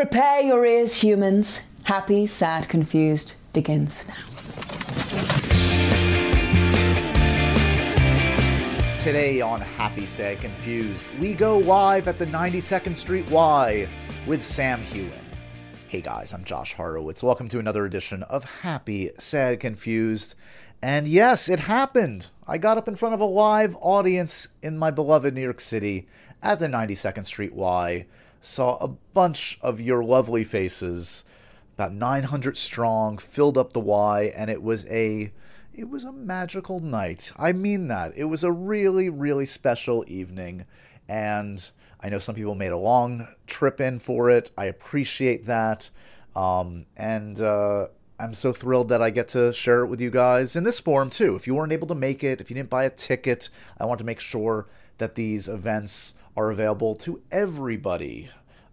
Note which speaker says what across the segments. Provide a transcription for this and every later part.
Speaker 1: Prepare your ears, humans. Happy, sad, confused begins now.
Speaker 2: Today on Happy Sad Confused, we go live at the 92nd Street Y with Sam Heughan. Hey guys, I'm Josh Horowitz. Welcome to another edition of Happy Sad Confused. And yes, it happened. I got up in front of a live audience in my beloved New York City at the 92nd Street Y saw a bunch of your lovely faces, about 900 strong, filled up the Y, and it was a it was a magical night. I mean that. It was a really really special evening and I know some people made a long trip in for it. I appreciate that. Um, and uh, I'm so thrilled that I get to share it with you guys in this forum too. If you weren't able to make it, if you didn't buy a ticket, I want to make sure that these events are available to everybody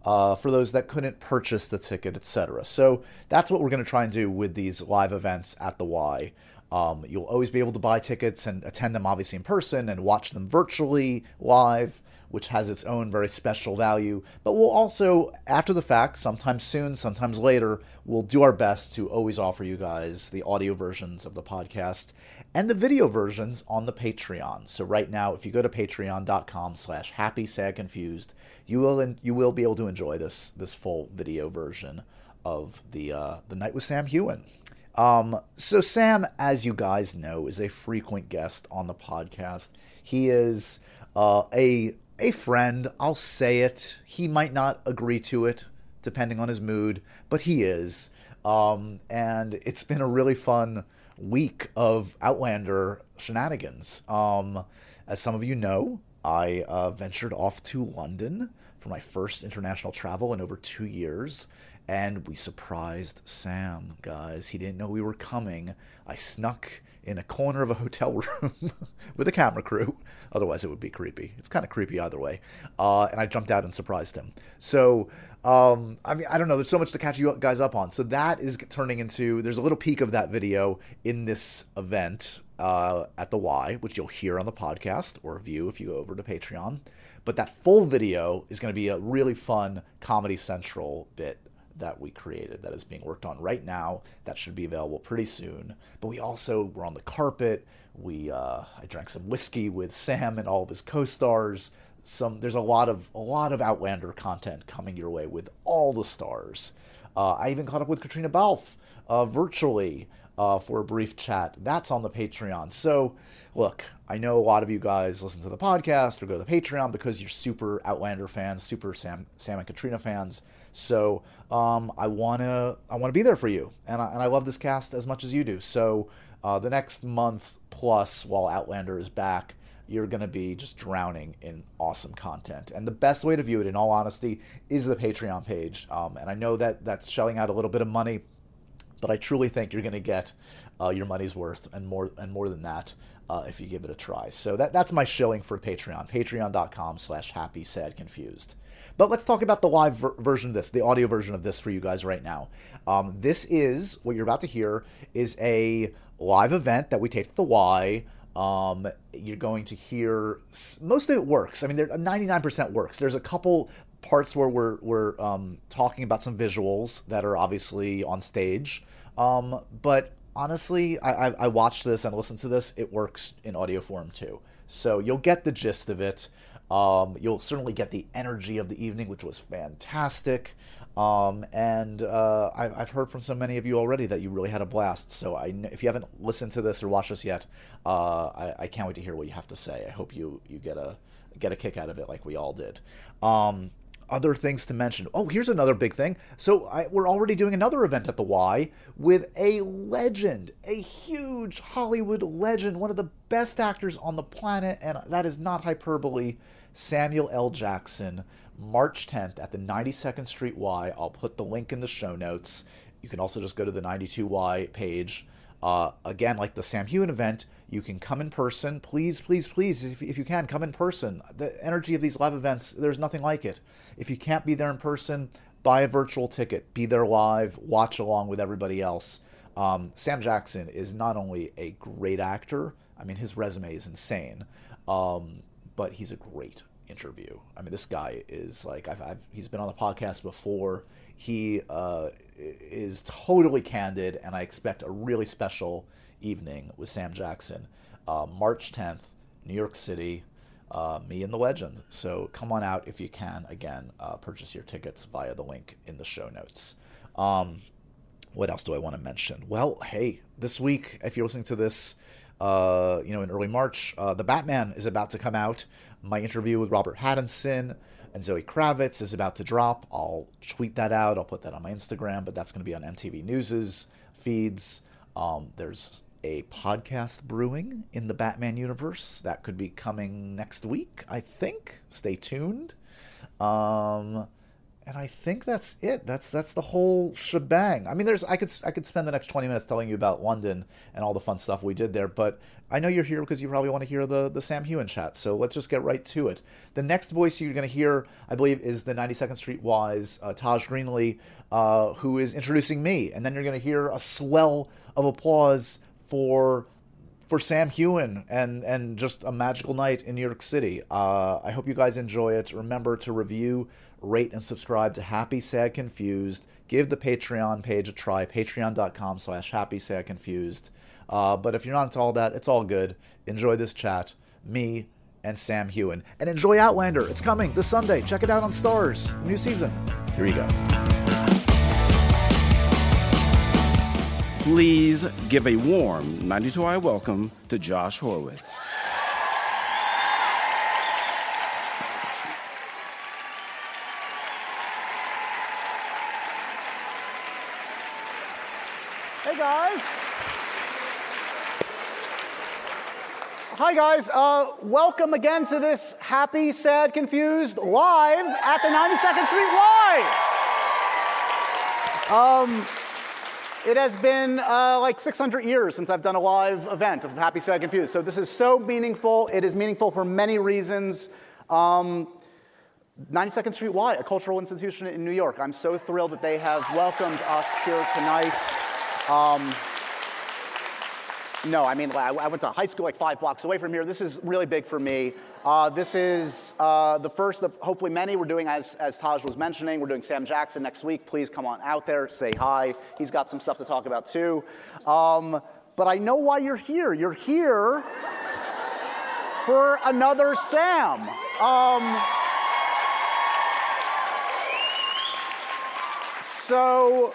Speaker 2: uh, for those that couldn't purchase the ticket, etc. So that's what we're going to try and do with these live events at the Y. Um, you'll always be able to buy tickets and attend them obviously in person and watch them virtually live, which has its own very special value. But we'll also, after the fact, sometimes soon, sometimes later, we'll do our best to always offer you guys the audio versions of the podcast and the video versions on the Patreon. So right now, if you go to patreon.com slash happy sad confused, you will you will be able to enjoy this this full video version of the uh, the night with Sam Heughan. Um, so Sam, as you guys know, is a frequent guest on the podcast. He is uh, a a friend. I'll say it. He might not agree to it, depending on his mood, but he is. Um, and it's been a really fun week of Outlander shenanigans. Um, as some of you know, I uh, ventured off to London for my first international travel in over two years, and we surprised Sam, guys. He didn't know we were coming. I snuck in a corner of a hotel room with a camera crew. Otherwise, it would be creepy. It's kind of creepy either way. Uh, and I jumped out and surprised him. So, um, I mean, I don't know. There's so much to catch you guys up on. So that is turning into. There's a little peek of that video in this event uh, at the Y, which you'll hear on the podcast or view if you go over to Patreon. But that full video is going to be a really fun Comedy Central bit that we created that is being worked on right now. That should be available pretty soon. But we also were on the carpet. We uh, I drank some whiskey with Sam and all of his co-stars. Some there's a lot of a lot of Outlander content coming your way with all the stars. Uh, I even caught up with Caitríona Balfe uh, virtually uh, for a brief chat. That's on the Patreon. So, look, I know a lot of you guys listen to the podcast or go to the Patreon because you're super Outlander fans, super Sam, Sam and Caitríona fans. So um, I wanna I wanna be there for you, and I, and I love this cast as much as you do. So uh, the next month plus, while Outlander is back, you're gonna be just drowning in awesome content. And the best way to view it, in all honesty, is the Patreon page. Um, and I know that that's shelling out a little bit of money, but I truly think you're gonna get uh, your money's worth and more and more than that. Uh, if you give it a try. So that, that's my shilling for Patreon. Patreon.com slash happy sad confused. But let's talk about the live ver- version of this, the audio version of this for you guys right now. Um, this is what you're about to hear is a live event that we taped at the Y. Um, you're going to hear most of it works. I mean, there 99% works. There's a couple parts where we're we're um, talking about some visuals that are obviously on stage. Um, but honestly, I, I, I watched this and listened to this. It works in audio form too. So you'll get the gist of it. Um, you'll certainly get the energy of the evening, which was fantastic. Um, and uh, I've, I've, heard from so many of you already that you really had a blast. So I, if you haven't listened to this or watched this yet, uh, I, I, can't wait to hear what you have to say. I hope you you get a get a kick out of it like we all did. Um, other things to mention. Oh, here's another big thing. So I, we're already doing another event at the Y with a legend, a huge Hollywood legend, one of the best actors on the planet, and that is not hyperbole. Samuel L. Jackson, March 10th at the 92nd Street Y. I'll put the link in the show notes. You can also just go to the 92Y page. Uh, again, like the Sam Heughan event, you can come in person. Please, please, please, if, if you can, come in person. The energy of these live events, there's nothing like it. If you can't be there in person, buy a virtual ticket, be there live, watch along with everybody else. Um, Sam Jackson is not only a great actor, I mean, his resume is insane. Um, but he's a great, interview. I mean, this guy is like I've, I've he's been on the podcast before. He uh, is totally candid, and I expect a really special evening with Sam Jackson. Uh, March 10th, New York City. Uh, me and the legend. So come on out if you can. Again, uh, purchase your tickets via the link in the show notes. Um, what else do I want to mention? Well, hey, this week, if you're listening to this, uh, you know, in early March, uh, the Batman is about to come out. My interview with Robert Pattinson and Zoe Kravitz is about to drop. I'll tweet that out. I'll put that on my Instagram, but that's going to be on MTV News's feeds. Um, there's a podcast brewing in the Batman universe that could be coming next week, I think. Stay tuned. Um, and I think that's it. That's that's the whole shebang. I mean, there's I could I could spend the next 20 minutes telling you about London and all the fun stuff we did there, but I know you're here because you probably want to hear the the Sam Heughan chat. So let's just get right to it. The next voice you're going to hear, I believe, is the 92nd Street Y's uh, Taj Greenlee, uh, who is introducing me, and then you're going to hear a swell of applause for for Sam Heughan and and just a magical night in New York City. Uh, I hope you guys enjoy it. Remember to review, rate, and subscribe to Happy Sad Confused. Give the Patreon page a try. Patreon.com slash Happy Sad Confused. Uh, but if you're not into all that, it's all good. Enjoy this chat. Me and Sam Heughan. And enjoy Outlander. It's coming this Sunday. Check it out on Starz. New season. Here you go.
Speaker 3: Please give a warm 92Y welcome to Josh Horowitz.
Speaker 4: Hey guys. Hi guys. Uh, welcome again to this Happy, Sad, Confused live at the 92nd Street Y. Um, it has been uh, like 600 years since I've done a live event of Happy, Sad, Confused. So this is so meaningful. It is meaningful for many reasons. Um, 92nd Street Y, a cultural institution in New York. I'm so thrilled that they have welcomed us here tonight. Um, no, I mean, I went to high school like five blocks away from here. This is really big for me. Uh, this is uh, the first of hopefully many. We're doing, as, as Taj was mentioning, we're doing Sam Jackson next week. Please come on out there, say hi. He's got some stuff to talk about too. Um, but I know why you're here. You're here for another Sam. Um, so,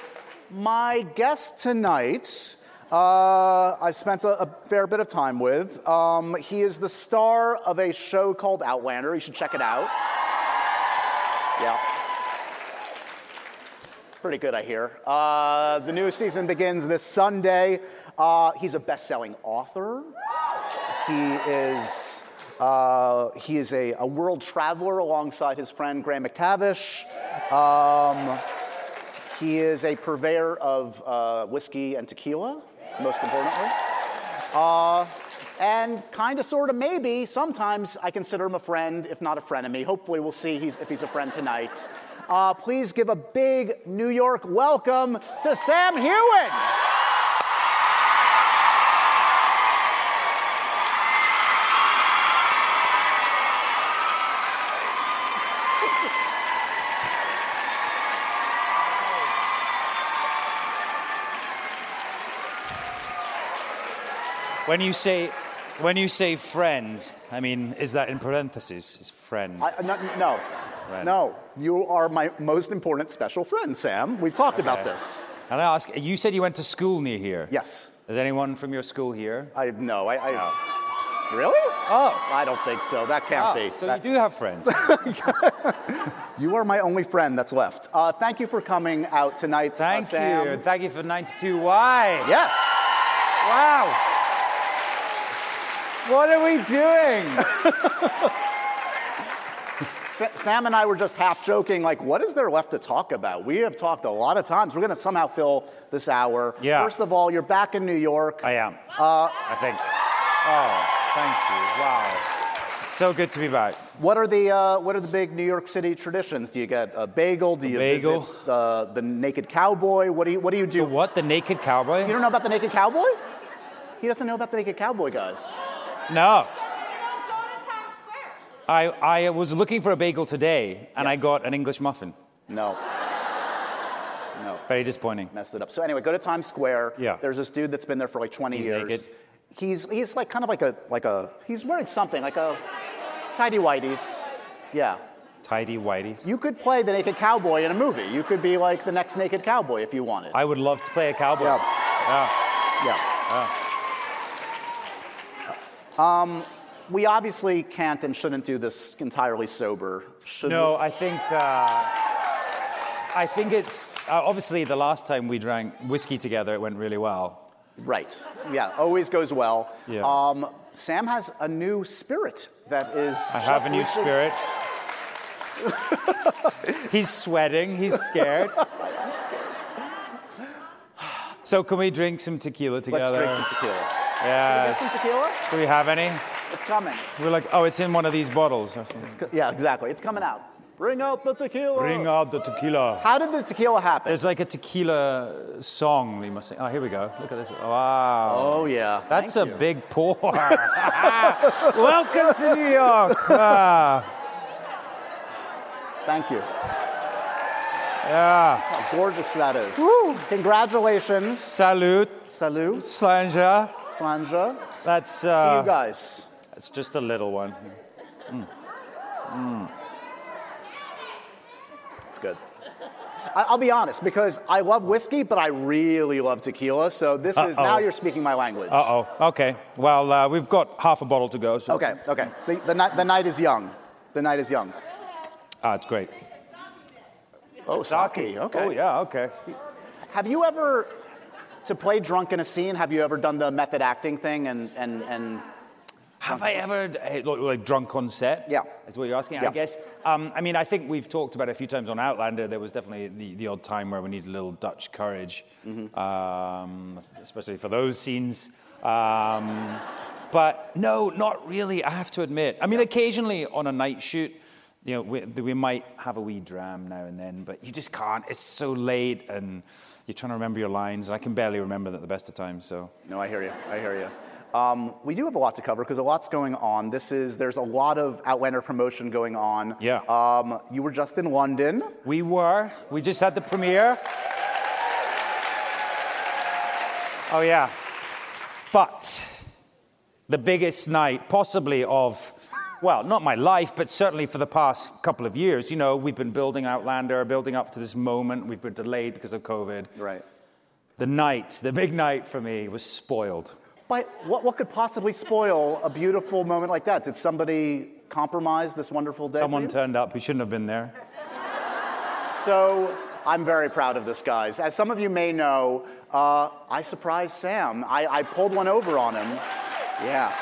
Speaker 4: my guest tonight, uh, I spent a, a fair bit of time with. Um, he is the star of a show called Outlander. You should check it out. Yeah. Pretty good, I hear. Uh, the new season begins this Sunday. Uh, he's a best selling author. He is. Uh, he is a, a world traveler alongside his friend Graham McTavish. Um, he is a purveyor of uh, whiskey and tequila, most importantly. Uh, and kind of, sort of, maybe, sometimes I consider him a friend, if not a frenemy. Hopefully, we'll see he's, if he's a friend tonight. Uh, please give a big New York welcome to Sam Heughan.
Speaker 5: When you say, when you say friend, I mean, is that in parentheses? Is friend?
Speaker 4: I, no, no,
Speaker 5: Right.
Speaker 4: no, you are my most important special friend, Sam. We've talked about this.
Speaker 5: And I ask? You said you went to school near here.
Speaker 4: Yes.
Speaker 5: Is anyone from your school here?
Speaker 4: I no, I. I Really?
Speaker 5: Oh.
Speaker 4: I don't think so. That can't
Speaker 5: Ah,
Speaker 4: be.
Speaker 5: so
Speaker 4: That-
Speaker 5: you do have friends.
Speaker 4: You are my only friend that's left. Uh, thank you for coming out tonight. uh,
Speaker 5: Thank
Speaker 4: Sam.
Speaker 5: you. Thank you for 92Y.
Speaker 4: Yes.
Speaker 5: Wow. What are we doing?
Speaker 4: Sam and I were just half joking, like, what is there left to talk about? We have talked a lot of times. We're going to somehow fill this hour.
Speaker 5: Yeah.
Speaker 4: First of all, you're back in New York.
Speaker 5: I am. I think. Oh, thank you. Wow. So good to be back.
Speaker 4: What are the uh, What are the big New York City traditions? Do you get a bagel? Do you
Speaker 5: bagel.
Speaker 4: visit the the Naked Cowboy? What do you What do you do?
Speaker 5: The what? The naked cowboy?
Speaker 4: You don't know about the Naked Cowboy? He doesn't know about the Naked Cowboy, guys.
Speaker 5: No. I, I was looking for a bagel today, and I got an English muffin.
Speaker 4: No. No.
Speaker 5: Very disappointing.
Speaker 4: Messed it up. So anyway, go to Times Square.
Speaker 5: Yeah.
Speaker 4: There's this dude that's been there for like 20
Speaker 5: He's
Speaker 4: years.
Speaker 5: naked.
Speaker 4: He's he's like kind of like a like a he's wearing something like a tidy whities. Yeah.
Speaker 5: Tidy whities.
Speaker 4: You could play the naked cowboy in a movie. You could be like the next naked cowboy if you wanted.
Speaker 5: I would love to play a cowboy.
Speaker 4: Yeah.
Speaker 5: Yeah.
Speaker 4: Yeah. Um, we obviously can't and shouldn't do this entirely sober. Should
Speaker 5: No,
Speaker 4: we?
Speaker 5: I think uh, I think it's uh, obviously the last time we drank whiskey together, it went really well.
Speaker 4: Right. Yeah. Always goes well.
Speaker 5: Yeah.
Speaker 4: Um, Sam has a new spirit that is.
Speaker 5: I have a new spirit. he's sweating. He's scared.
Speaker 4: I'm scared.
Speaker 5: So can we drink some tequila together?
Speaker 4: Let's drink some tequila. Get some tequila.
Speaker 5: Do we have any?
Speaker 4: It's coming.
Speaker 5: We're like, oh, it's in one of these bottles. Or something.
Speaker 4: Yeah, exactly. It's coming out. Bring out the tequila.
Speaker 5: Bring out the tequila.
Speaker 4: How did the tequila happen?
Speaker 5: There's like a tequila song we must sing. Oh, here we go. Look at this. Wow.
Speaker 4: oh yeah.
Speaker 5: That's
Speaker 4: Thank
Speaker 5: a
Speaker 4: you.
Speaker 5: big pour. Welcome to New York. Ah,
Speaker 4: Thank you.
Speaker 5: yeah.
Speaker 4: How gorgeous that is. Congratulations.
Speaker 5: Salute.
Speaker 4: Salut.
Speaker 5: Sláinte.
Speaker 4: Sláinte.
Speaker 5: That's
Speaker 4: To you
Speaker 5: uh,
Speaker 4: guys.
Speaker 5: It's just a little one.
Speaker 4: It's good. I- I'll be honest, because I love whiskey, but I really love tequila. So this is
Speaker 5: Uh-oh.
Speaker 4: now you're speaking my language.
Speaker 5: Uh oh. Okay. Well, uh, we've got half a bottle to go. So.
Speaker 4: Okay, okay. The, the, night, the night is young. The night is young.
Speaker 5: Ah, it's great.
Speaker 4: Oh, sake. Okay.
Speaker 5: Oh yeah. Okay.
Speaker 4: Have you ever, to play drunk in a scene, have you ever done the method acting thing and, and, and
Speaker 5: Have I ever like, like drunk on set?
Speaker 4: Yeah.
Speaker 5: Is what you're asking?
Speaker 4: Yeah.
Speaker 5: I guess. Um, I mean, I think we've talked about it a few times on Outlander. There was definitely the, the odd time where we needed a little Dutch courage,
Speaker 4: Mm-hmm.
Speaker 5: um, especially for those scenes. Um, but no, not really. I have to admit. I mean, occasionally on a night shoot, you know, we, we might have a wee dram now and then, but you just can't. It's so late, and you're trying to remember your lines, and I can barely remember them at the best of times. So.
Speaker 4: No, I hear you. I hear you. Um, we do have a lot to cover because a lot's going on. This is there's a lot of Outlander promotion going on.
Speaker 5: Yeah.
Speaker 4: Um, you were just in London.
Speaker 5: We were. We just had the premiere. Oh, yeah. But the biggest night, possibly of, well, not my life, but certainly for the past couple of years. You know, we've been building Outlander, building up to this moment. We've been delayed because of COVID.
Speaker 4: Right.
Speaker 5: The night, the big night for me, was spoiled.
Speaker 4: But what, what could possibly spoil a beautiful moment like that? Did somebody compromise this wonderful day?
Speaker 5: Someone turned up who shouldn't have been there.
Speaker 4: So I'm very proud of this, guys. As some of you may know, uh, I surprised Sam. I, I pulled one over on him. Yeah.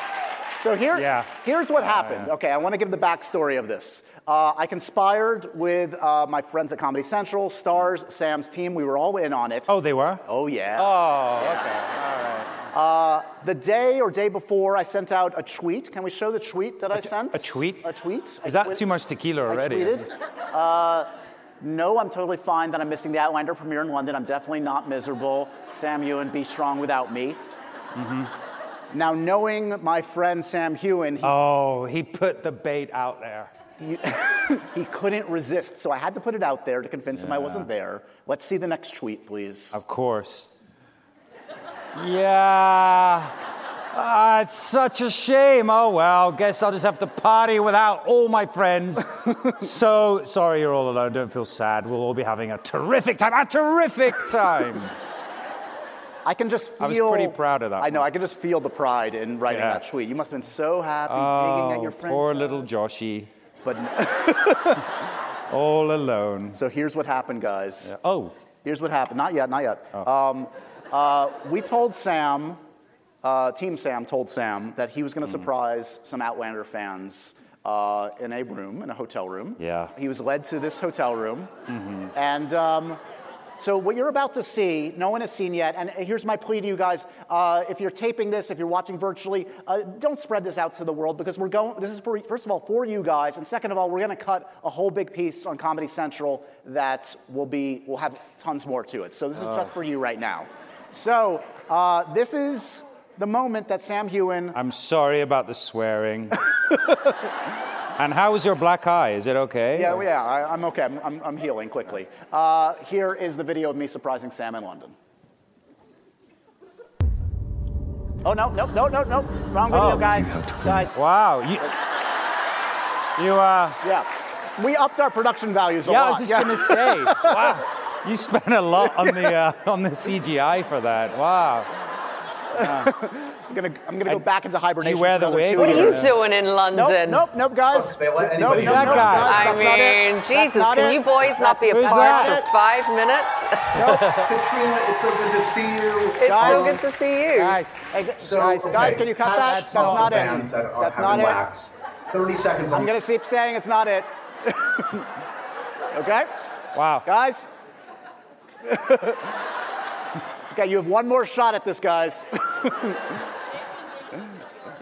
Speaker 4: So here,
Speaker 5: Yeah.
Speaker 4: here's what happened. Okay, I want to give the backstory of this. Uh, I conspired with uh, my friends at Comedy Central, Starz, Sam's team. We were all in on it.
Speaker 5: Oh, they were?
Speaker 4: Oh, yeah.
Speaker 5: Oh, okay. All right.
Speaker 4: The day or day before, I sent out a tweet. Can we show the tweet that I sent?
Speaker 5: a tweet?
Speaker 4: A tweet. I
Speaker 5: Is that
Speaker 4: tweet-
Speaker 5: too much tequila
Speaker 4: I
Speaker 5: already?
Speaker 4: tweeted. Uh, no, I'm totally fine that I'm missing the Outlander premiere in London. I'm definitely not miserable. Sam Heughan, be strong without me.
Speaker 5: Mm-hmm.
Speaker 4: Now, knowing my friend Sam Heughan, he,
Speaker 5: Oh, he put the bait out there.
Speaker 4: he he, couldn't resist. So I had to put it out there to convince him I wasn't there. Let's see the next tweet, please.
Speaker 5: Of course. Yeah. Ah, it's such a shame. Oh well, guess I'll just have to party without all my friends. so sorry you're all alone. Don't feel sad. We'll all be having a terrific time. A terrific time.
Speaker 4: I can just feel.
Speaker 5: I was pretty proud of that
Speaker 4: I know.
Speaker 5: one.
Speaker 4: I can just feel the pride in writing
Speaker 5: Yeah.
Speaker 4: that tweet. You must have been so happy digging at your
Speaker 5: Oh,
Speaker 4: friend.
Speaker 5: poor little Joshy,
Speaker 4: But
Speaker 5: all alone.
Speaker 4: so here's what happened, guys.
Speaker 5: Oh,
Speaker 4: Here's what happened. Not yet, not yet. Um, uh, we told Sam, uh, Team Sam told Sam that he was going to surprise some Outlander fans uh, in a room, in a hotel room.
Speaker 5: Yeah.
Speaker 4: He was led to this hotel room. Mm-hmm. And um, so, what you're about to see, no one has seen yet. And here's my plea to you guys uh, if you're taping this, if you're watching virtually, uh, don't spread this out to the world because we're going, this is for, first of all, for you guys. And second of all, we're going to cut a whole big piece on Comedy Central that will be, will have tons more to it. So, this is just for you right now. So, uh, this is the moment that Sam Heughan
Speaker 5: I'm sorry about the swearing. And how is your black eye? Is it okay?
Speaker 4: Yeah, yeah, I, I'm okay. I'm, I'm, I'm healing quickly. Uh, here is the video of me surprising Sam in London. Oh no, no, no, no, no! Wrong video,
Speaker 5: Oh.
Speaker 4: guys. Guys,
Speaker 5: Wow. You, you uh,
Speaker 4: yeah, we upped our production values a lot.
Speaker 5: yeah, I was just gonna say, wow, you spent a lot on the uh, on the CGI for that. Wow.
Speaker 4: I'm gonna, I'm gonna go back into hibernation.
Speaker 5: wear
Speaker 4: for
Speaker 5: the wig?
Speaker 6: What are you
Speaker 4: years.
Speaker 6: doing in
Speaker 4: Nope,
Speaker 6: London?
Speaker 4: nope, nope, guys.
Speaker 7: they let
Speaker 4: nope,
Speaker 7: anybody
Speaker 4: nope,
Speaker 5: That
Speaker 4: nope,
Speaker 5: guy?
Speaker 4: guys,
Speaker 6: I
Speaker 4: that's not it.
Speaker 6: mean, Jesus, can
Speaker 4: it.
Speaker 6: you boys not
Speaker 4: That's-
Speaker 6: be
Speaker 5: Who's
Speaker 6: apart
Speaker 5: that?
Speaker 6: for five minutes?
Speaker 7: Caitríona, it's so good to see you.
Speaker 6: It's
Speaker 4: Guys.
Speaker 6: so good to see you.
Speaker 5: Guys,
Speaker 4: Hey,
Speaker 7: So,
Speaker 4: guys,
Speaker 7: okay,
Speaker 4: guys, can you cut
Speaker 7: patch
Speaker 4: that? That's
Speaker 7: all
Speaker 4: not it.
Speaker 7: bands That are
Speaker 4: That's
Speaker 7: having
Speaker 4: not it.
Speaker 7: 30 seconds.
Speaker 4: I'm
Speaker 7: on
Speaker 4: gonna keep saying it's not it. okay,
Speaker 5: wow.
Speaker 4: guys. okay, you have one more shot at this, guys.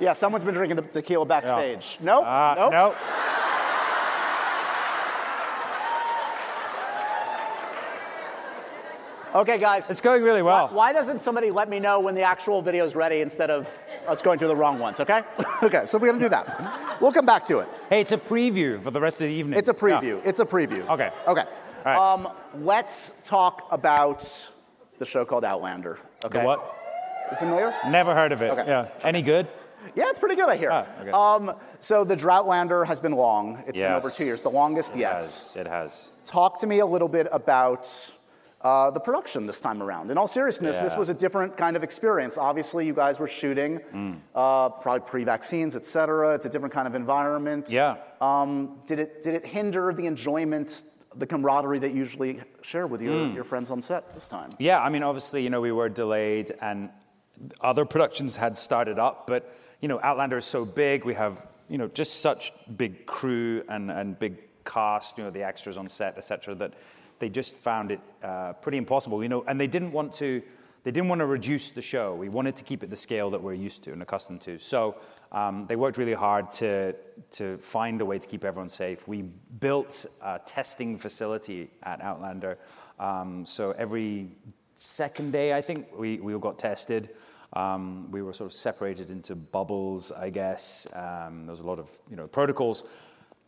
Speaker 4: Yeah, someone's been drinking the tequila backstage. Nope.
Speaker 5: Uh,
Speaker 4: nope.
Speaker 5: nope.
Speaker 4: Okay, guys.
Speaker 5: It's going really well.
Speaker 4: Why, why doesn't somebody let me know when the actual video is ready instead of us going through the wrong ones? Okay. okay. So we're gonna do that. We'll come back to it.
Speaker 5: Hey, it's a preview for the rest of the evening.
Speaker 4: It's a preview. It's a preview.
Speaker 5: Okay.
Speaker 4: Okay.
Speaker 5: All right.
Speaker 4: Um, let's talk about the show called Outlander. Okay.
Speaker 5: The what?
Speaker 4: You familiar?
Speaker 5: Never heard of it.
Speaker 4: Okay.
Speaker 5: Yeah. Any good?
Speaker 4: Yeah, it's pretty good, I hear.
Speaker 5: Ah, okay.
Speaker 4: um, so the Droughtlander has been long. It's been over two years, the longest
Speaker 5: It
Speaker 4: yet.
Speaker 5: has. It has.
Speaker 4: Talk to me a little bit about uh, the production this time around. In all seriousness, this was a different kind of experience. Obviously, you guys were shooting,
Speaker 5: Mm.
Speaker 4: uh, probably pre-vaccines, et cetera. It's a different kind of environment.
Speaker 5: Yeah.
Speaker 4: Um, did it did it hinder the enjoyment, the camaraderie that you usually share with your,
Speaker 5: Mm.
Speaker 4: your friends on set this time?
Speaker 5: Yeah, I mean, obviously, you know, we were delayed and other productions had started up, but, you know, Outlander is so big. We have, you know, just such big crew and, and big cast, you know, the extras on set, etc. that they just found it uh, pretty impossible, you know, and they didn't want to. They didn't want to reduce the show. We wanted to keep it the scale that we're used to and accustomed to. So um, they worked really hard to, to find a way to keep everyone safe. We built a testing facility at Outlander. Um, so every second day, I think, we, we all got tested. Um, we were sort of separated into bubbles, I guess. Um, there was a lot of you know protocols,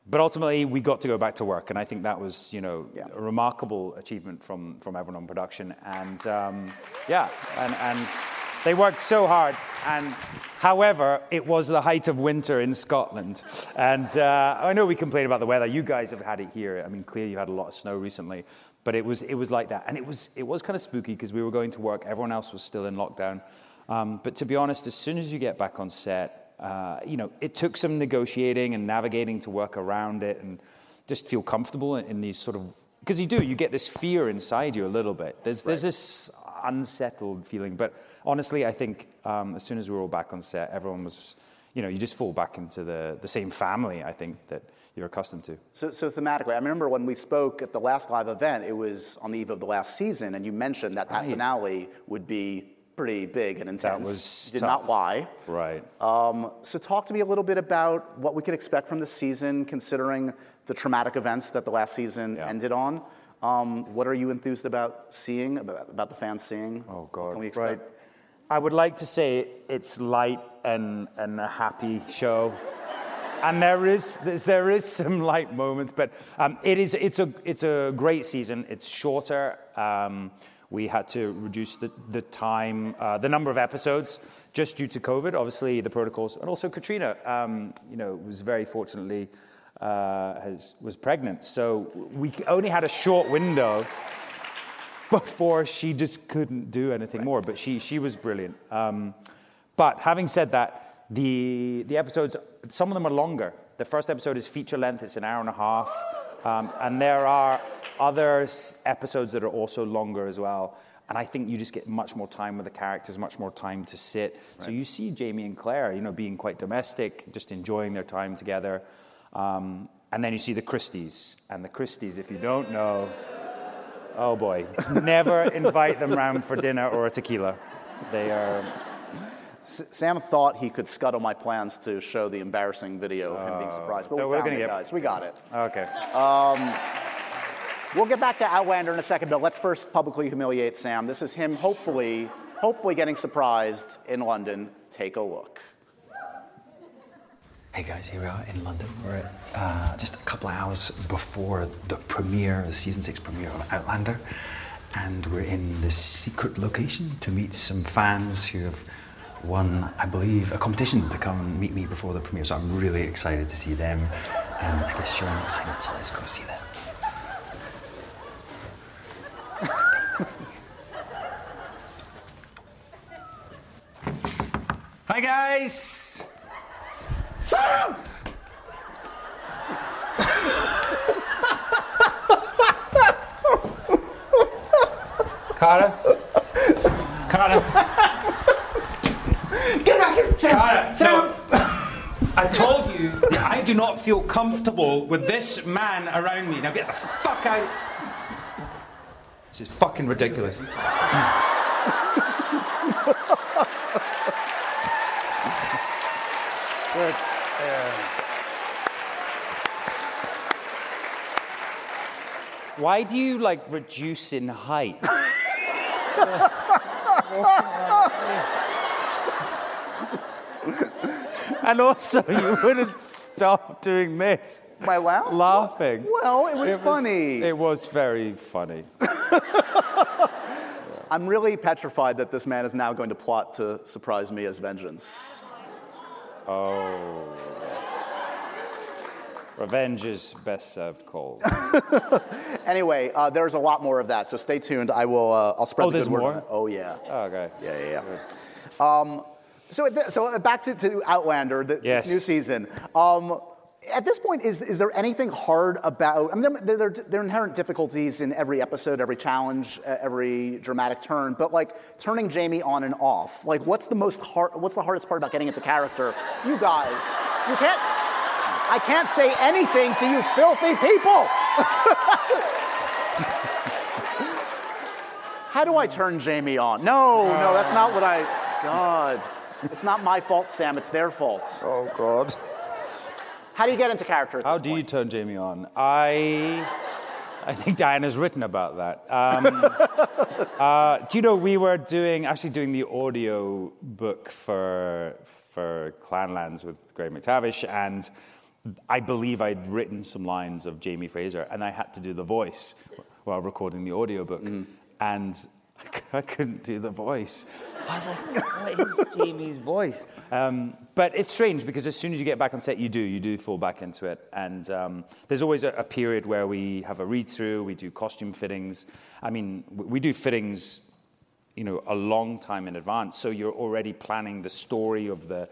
Speaker 5: but ultimately we got to go back to work, and I think that was you know
Speaker 4: Yeah.
Speaker 5: a remarkable achievement from from everyone on production. And um, yeah, and and they worked so hard. And however, it was the height of winter in Scotland, and uh, I know we complain about the weather. You guys have had it here. I mean, clearly you had a lot of snow recently. But it was, it was like that. And it was, it was kind of spooky because we were going to work. Everyone else was still in lockdown. Um, but to be honest, as soon as you get back on set, uh, you know, it took some negotiating and navigating to work around it and just feel comfortable in, in these sort of because you do, you get this fear inside you a little bit. There's there's this unsettled feeling. But honestly, I think um, as soon as we were all back on set, everyone was, you know, you just fall back into the the same family. I think that you're accustomed to.
Speaker 4: So, so thematically, I remember when we spoke at the last live event, it was on the eve of the last season, and you mentioned that that
Speaker 5: Right.
Speaker 4: finale would be pretty big and intense.
Speaker 5: was
Speaker 4: you did
Speaker 5: tough.
Speaker 4: not lie.
Speaker 5: Right.
Speaker 4: Um, so talk to me a little bit about what we could expect from the season, considering the traumatic events that the last season
Speaker 5: Yeah.
Speaker 4: ended on. Um, what are you enthused about seeing, about, about the fans seeing?
Speaker 5: Oh God!
Speaker 4: can we expect?
Speaker 5: Right. I would like to say it's light and and a happy show, and there is there is some light moments, but um, it is it's a it's a great season. It's shorter. Um, we had to reduce the the time, uh, the number of episodes, just due to COVID. Obviously, the protocols, and also Caitríona. Um, you know, was very fortunately. Uh, has, was pregnant, so we only had a short window before she just couldn't do anything more. But she, she was brilliant. Um, but having said that, the, the episodes, some of them are longer. The first episode is feature length, it's an hour and a half. Um, and there are other episodes that are also longer as well. And I think you just get much more time with the characters, much more time to sit. So you see Jamie and Claire, you know, being quite domestic, just enjoying their time together. Um, and then you see the Christies. And the Christies, if you don't know, Oh boy. Never invite them round for dinner or a tequila. They are.
Speaker 4: S- Sam thought he could scuttle my plans to show the embarrassing video of him being surprised, but
Speaker 5: no,
Speaker 4: we
Speaker 5: we're
Speaker 4: found it,
Speaker 5: get-
Speaker 4: guys. We got it.
Speaker 5: Okay.
Speaker 4: We'll get back to Outlander in a second, but let's first publicly humiliate Sam. This is him hopefully, hopefully getting surprised in London. Take a look.
Speaker 5: Hey guys, here we are in London. We're at, uh, just a couple of hours before the premiere, the season six premiere of Outlander, and we're in this secret location to meet some fans who have won, I believe, a competition to come and meet me before the premiere. So I'm really excited to see them, and I guess Sharon excited. So let's go see them. Hi guys. Carter. Carter.
Speaker 7: Get back here! Sam!
Speaker 5: Carter.
Speaker 7: Sam!
Speaker 5: I told you that I do not feel comfortable with this man around me. Now get the fuck out. This is fucking ridiculous. Why do you like reduce in height? and also, you wouldn't stop doing this.
Speaker 4: My laugh?
Speaker 5: Laughing.
Speaker 4: Well, it was funny.
Speaker 5: It was very funny.
Speaker 4: I'm really petrified that this man is now going to plot to surprise me as vengeance.
Speaker 5: Oh. Revenge is best served cold.
Speaker 4: Anyway, uh, there's a lot more of that, so stay tuned. I will. Uh, I'll spread
Speaker 5: Oh,
Speaker 4: the good word.
Speaker 5: more?
Speaker 4: Oh yeah.
Speaker 5: okay.
Speaker 4: Yeah, yeah, yeah. Um, so, so back to, to Outlander, the,
Speaker 5: Yes.
Speaker 4: this new season. Um, at this point, is, is there anything hard about? I mean, there, there, there are inherent difficulties in every episode, every challenge, uh, every dramatic turn. But like turning Jamie on and off, like what's the most hard? What's the hardest part about getting into character? You guys, you can't. I can't say anything to you filthy people. How do I turn Jamie on? No, no, that's not what I. God. It's not my fault, Sam. It's their fault.
Speaker 5: Oh, God.
Speaker 4: How do you get into character
Speaker 5: How do you turn Jamie on? I, I think Diana's written about that. Um, uh, do you know we were doing actually doing the audio book for for Clanlands with Graham McTavish, and I believe I'd written some lines of Jamie Fraser, and I had to do the voice while recording the audio book, and I couldn't do the voice. I was like, what is Jamie's voice? Um, but it's strange because as soon as you get back on set, you do. You do fall back into it. And um, there's always a, a period where we have a read through, we do costume fittings. I mean, w- we do fittings, you know, a long time in advance. So you're already planning the story of the,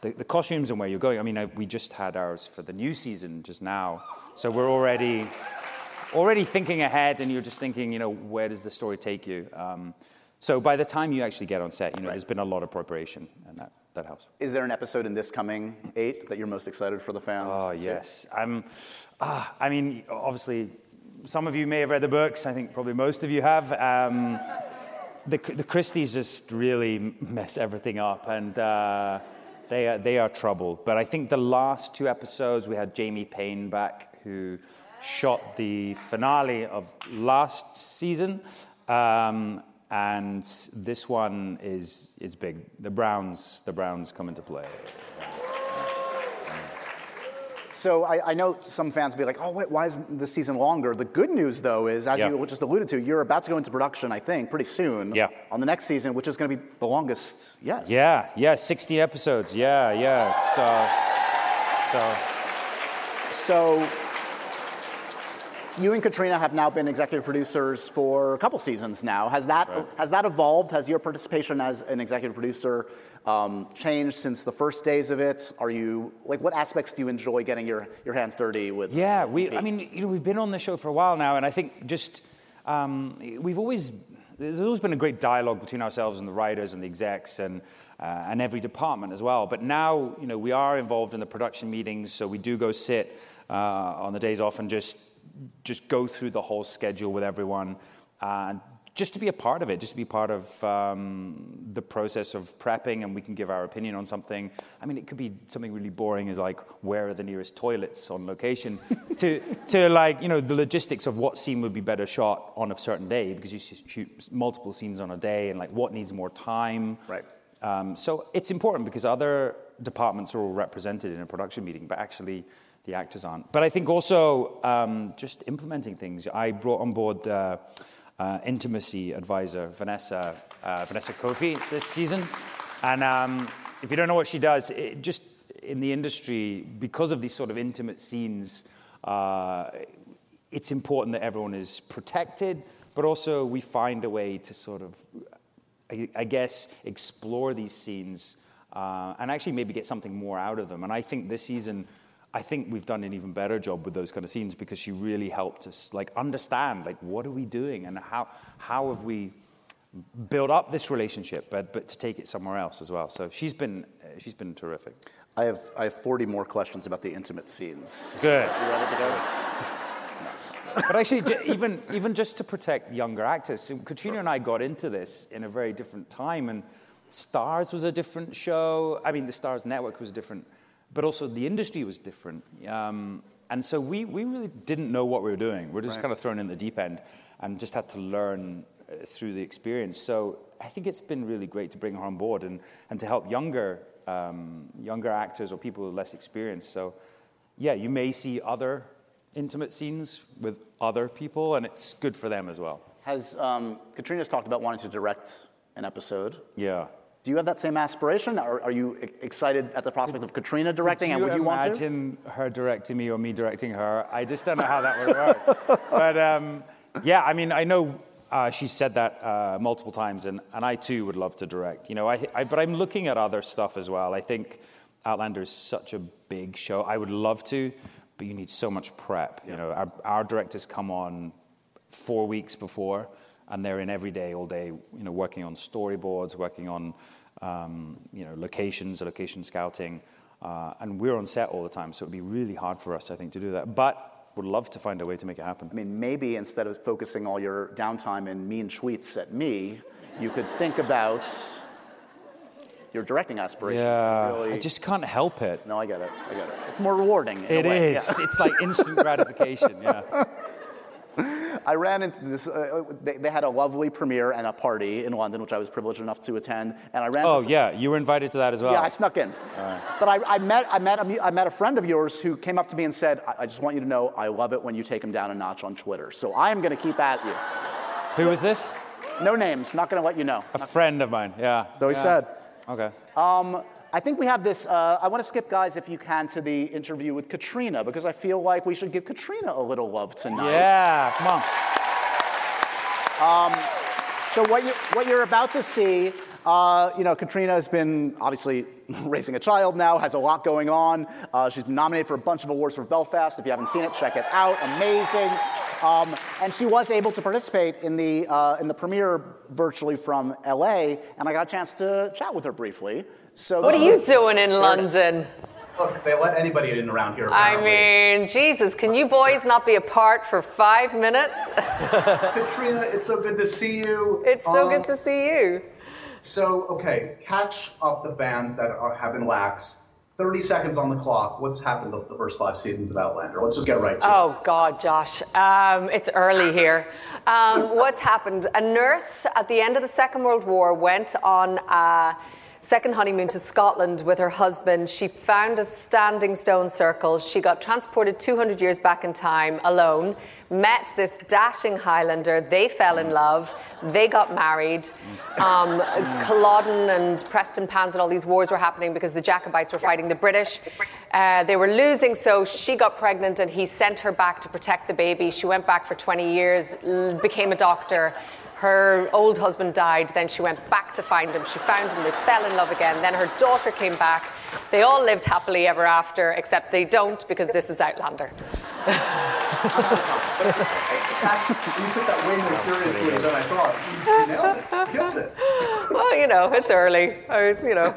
Speaker 5: the, the costumes and where you're going. I mean, I, we just had ours for the new season just now. So we're already already thinking ahead and you're just thinking, you know, where does the story take you? Um, so by the time you actually get on set, you know, there's been a lot of preparation and that, that helps.
Speaker 4: Is there an episode in this coming eight that you're most excited for the fans?
Speaker 5: Oh, yes. Um, ah, I mean, obviously, some of you may have read the books. I think probably most of you have. Um, the, the Christies just really messed everything up, and uh, they, are, they are trouble. But I think the last two episodes, we had Jamie Payne back, who shot the finale of last season. Um, and this one is, is big. The Browns, the Browns come into play.
Speaker 4: So I, I know some fans will be like, oh, wait, why is the season longer? The good news, though, is, as
Speaker 5: Yeah.
Speaker 4: you just alluded to, you're about to go into production, I think, pretty soon
Speaker 5: Yeah.
Speaker 4: on the next season, which is going to be the longest yet.
Speaker 5: Yeah, yeah, 60 episodes. Yeah, yeah. So, so
Speaker 4: So you and Caitríona have now been executive producers for a couple seasons now. Has that has that evolved? Has your participation as an executive producer um, changed since the first days of it? Are you like what aspects do you enjoy getting your, your hands dirty with?
Speaker 5: yeah, we. I mean, you know, we've been on the show for a while now, and I think just um, we've always there's always been a great dialogue between ourselves and the writers and the execs and uh, and every department as well. But now, you know, we are involved in the production meetings, so we do go sit uh, on the days off and just just go through the whole schedule with everyone. Uh, just to be a part of it, just to be part of um, the process of prepping, and we can give our opinion on something. I mean, it could be something really boring as like where are the nearest toilets on location, to to like you know the logistics of what scene would be better shot on a certain day because you shoot multiple scenes on a day, and like what needs more time.
Speaker 4: Right.
Speaker 5: Um, so it's important because other departments are all represented in a production meeting, but actually the actors aren't. But I think also um, just implementing things. I brought on board the uh, intimacy advisor, Vanessa, uh, Vanessa Coffey, this season. And um, if you don't know what she does, it just in the industry, because of these sort of intimate scenes, uh, it's important that everyone is protected, but also we find a way to sort of, I, I guess, explore these scenes uh, and actually maybe get something more out of them. And I think this season, I think we've done an even better job with those kind of scenes because she really helped us like understand like what are we doing and how how have we built up this relationship, but but to take it somewhere else as well. So she's been uh, she's been terrific.
Speaker 4: I have, I have 40 more questions about the intimate scenes.
Speaker 5: Good.
Speaker 4: You ready to go?
Speaker 5: But actually, even, even just to protect younger actors, so Caitríona and I got into this in a very different time, and Starz was a different show. I mean, the Starz Network was a different, but also the industry was different. Um, and so we, we really didn't know what we were doing. We're just kind of thrown in the deep end and just had to learn uh, through the experience. So I think it's been really great to bring her on board and, and to help younger, um, younger actors or people with less experience. So, yeah, you may see other intimate scenes with other people, and it's good for them as well.
Speaker 4: Has um, Caitríona's talked about wanting to direct an episode?
Speaker 5: Yeah.
Speaker 4: Do you have that same aspiration? Or are you excited at the prospect of Caitríona directing? And would you want to?
Speaker 5: imagine her directing me or me directing her? I just don't know how that would work. but um, yeah, I mean, I know uh, she's said that uh, multiple times, and, and I too would love to direct. You know, I, I, but I'm looking at other stuff as well. I think Outlander is such a big show. I would love to, but you need so much prep. You know, our, our directors come on four weeks before, and they're in every day, all day, you know, working on storyboards, working on, you know, locations, location scouting, uh, and we're on set all the time, so it'd be really hard for us, I think, to do that. But would love to find a way to make it happen.
Speaker 4: I mean, maybe instead of focusing all your downtime in mean tweets at me, you could think about your directing aspirations.
Speaker 5: Yeah,
Speaker 4: really-
Speaker 5: I just can't help it.
Speaker 4: No, I get it. I get it. It's more rewarding. In
Speaker 5: It
Speaker 4: a way.
Speaker 5: is.
Speaker 4: yeah.
Speaker 5: It's like instant gratification. Yeah.
Speaker 4: I ran into this. Uh, they, they had a lovely premiere and a party in London, which I was privileged enough to attend. And I ran.
Speaker 5: Oh
Speaker 4: some-
Speaker 5: yeah, you were invited to that as well.
Speaker 4: Yeah, I snuck in. But I, I met I met a, I met a friend of yours who came up to me and said, I, "I just want you to know, I love it when you take him down a notch on Twitter. So I am going to keep at you.
Speaker 5: Who was this?
Speaker 4: No names. Not going to let you know."
Speaker 5: A friend of mine. Yeah.
Speaker 4: So he
Speaker 5: Yeah.
Speaker 4: said.
Speaker 5: Okay.
Speaker 4: Um, I think we have this. Uh, I want to skip, guys, if you can, to the interview with Caitríona because I feel like we should give Caitríona a little love tonight.
Speaker 5: Yeah. Come on.
Speaker 4: So what you what you're about to see, uh, you know, Caitríona has been obviously raising a child now, has a lot going on. Uh, she's been nominated for a bunch of awards for Belfast. If you haven't seen it, check it out. Amazing. Um, and she was able to participate in the uh, in the premiere virtually from LA, and I got a chance to chat with her briefly. So
Speaker 6: What are you doing in
Speaker 4: There it is.
Speaker 6: London?
Speaker 7: Look, they let anybody in around here.
Speaker 6: I mean, Jesus, can you boys not be apart for five minutes?
Speaker 7: Caitríona, it's so good to see you.
Speaker 6: It's so
Speaker 7: Um,
Speaker 6: good to see you.
Speaker 7: So, okay, catch up the bands that are, have been lax. 30 seconds on the clock. What's happened the, the first five seasons of Outlander? Let's just get right to it.
Speaker 6: Oh God, Josh, um, it's early here. Um, what's happened? A nurse at the end of the Second World War went on a second honeymoon to Scotland with her husband. She found a standing stone circle. She got transported 200 years back in time alone. Met this dashing Highlander. They fell in love. They got married. Um, Culloden and Prestonpans and all these wars were happening because the Jacobites were fighting the British. Uh, they were losing, so she got pregnant and he sent her back to protect the baby. She went back for 20 years, became a doctor. Her old husband died, then she went back to find him. She found him, they fell in love again. Then her daughter came back. They all lived happily ever after, except they don't because this is Outlander.
Speaker 7: That's, you took that way more seriously than I thought. You, you nailed it. Killed it.
Speaker 6: Well, you know, it's early. I, you know.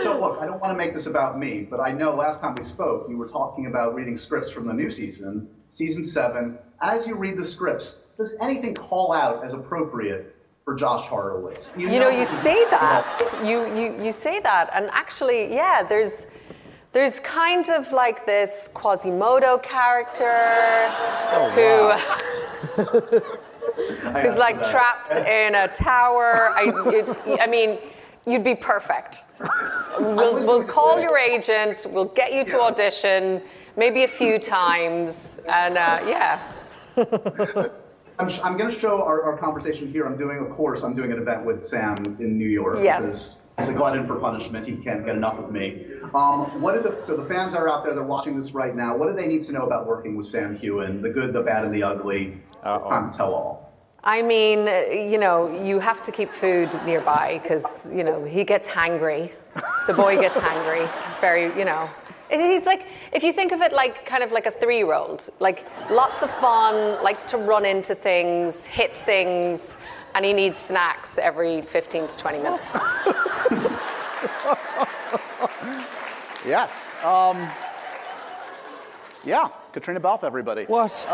Speaker 7: So, look, I don't want to make this about me, but I know last time we spoke, you were talking about reading scripts from the new season, season seven. As you read the scripts, does anything call out as appropriate for Josh Horowitz?
Speaker 6: You know, you
Speaker 7: this is-
Speaker 6: say that. You, you, you say that. And actually, yeah, there's, there's kind of like this Quasimodo character oh, who.
Speaker 7: I
Speaker 6: who's like
Speaker 7: that.
Speaker 6: trapped in a tower. I, it, I mean, You'd be perfect. we'll, we'll call your agent. We'll get you to
Speaker 7: Yeah.
Speaker 6: audition, maybe a few times, and uh, yeah.
Speaker 7: I'm, sh- I'm going to show our, our conversation here. I'm doing a course. I'm doing an event with Sam in New York.
Speaker 6: Yes.
Speaker 7: Because he's a glutton for punishment. He can't get enough of me. Um, what are the, so the fans are out there. They're watching this right now. What do they need to know about working with Sam Heughan? The good, the bad, and the ugly. It's time to tell all.
Speaker 6: I mean, uh, you know, you have to keep food nearby because, you know, he gets hangry. The boy gets hangry. Very, you know. He's like, if you think of it like kind of like a three year old, like lots of fun, likes to run into things, hit things, and he needs snacks every 15 to 20 minutes.
Speaker 4: Yes. Um, yeah, Caitríona Balfe, everybody.
Speaker 5: What?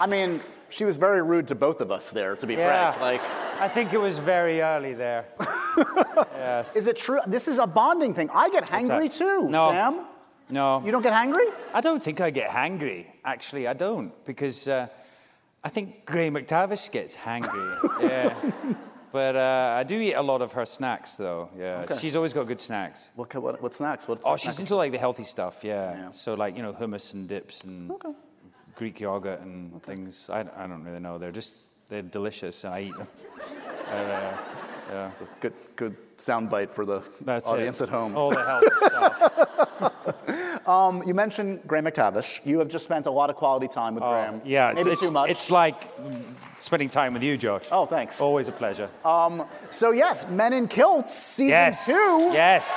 Speaker 4: I mean, she was very rude to both of us there, to be
Speaker 5: Yeah.
Speaker 4: frank. Like,
Speaker 5: I think it was very early there. yes.
Speaker 4: is it true? This is a bonding thing. I get hangry too,
Speaker 5: No.
Speaker 4: Sam.
Speaker 5: No.
Speaker 4: You don't get hangry?
Speaker 5: I don't think I get hangry. Actually, I don't, because uh, I think Graham McTavish gets hangry. yeah. But uh, I do eat a lot of her snacks, though. Yeah.
Speaker 4: Okay.
Speaker 5: She's always got good snacks.
Speaker 4: What, what, what's next? What's
Speaker 5: Oh,
Speaker 4: what's
Speaker 5: she's into like the healthy stuff, yeah.
Speaker 4: Yeah.
Speaker 5: So like you know hummus and dips and Greek yogurt and things. I, I don't really know. They're just they're delicious and I eat them. They're, uh, yeah.
Speaker 4: It's a good, good soundbite for the
Speaker 5: That's
Speaker 4: audience
Speaker 5: it.
Speaker 4: at home.
Speaker 5: All the stuff.
Speaker 4: Um, you mentioned Graham McTavish. You have just spent a lot of quality time with Graham.
Speaker 5: Oh, Yeah,
Speaker 4: maybe
Speaker 5: it's,
Speaker 4: too much.
Speaker 5: It's like spending time with you, Josh.
Speaker 4: Oh, thanks.
Speaker 5: Always a pleasure.
Speaker 4: So yes, Men in Kilts season
Speaker 5: yes.
Speaker 4: two.
Speaker 5: Yes.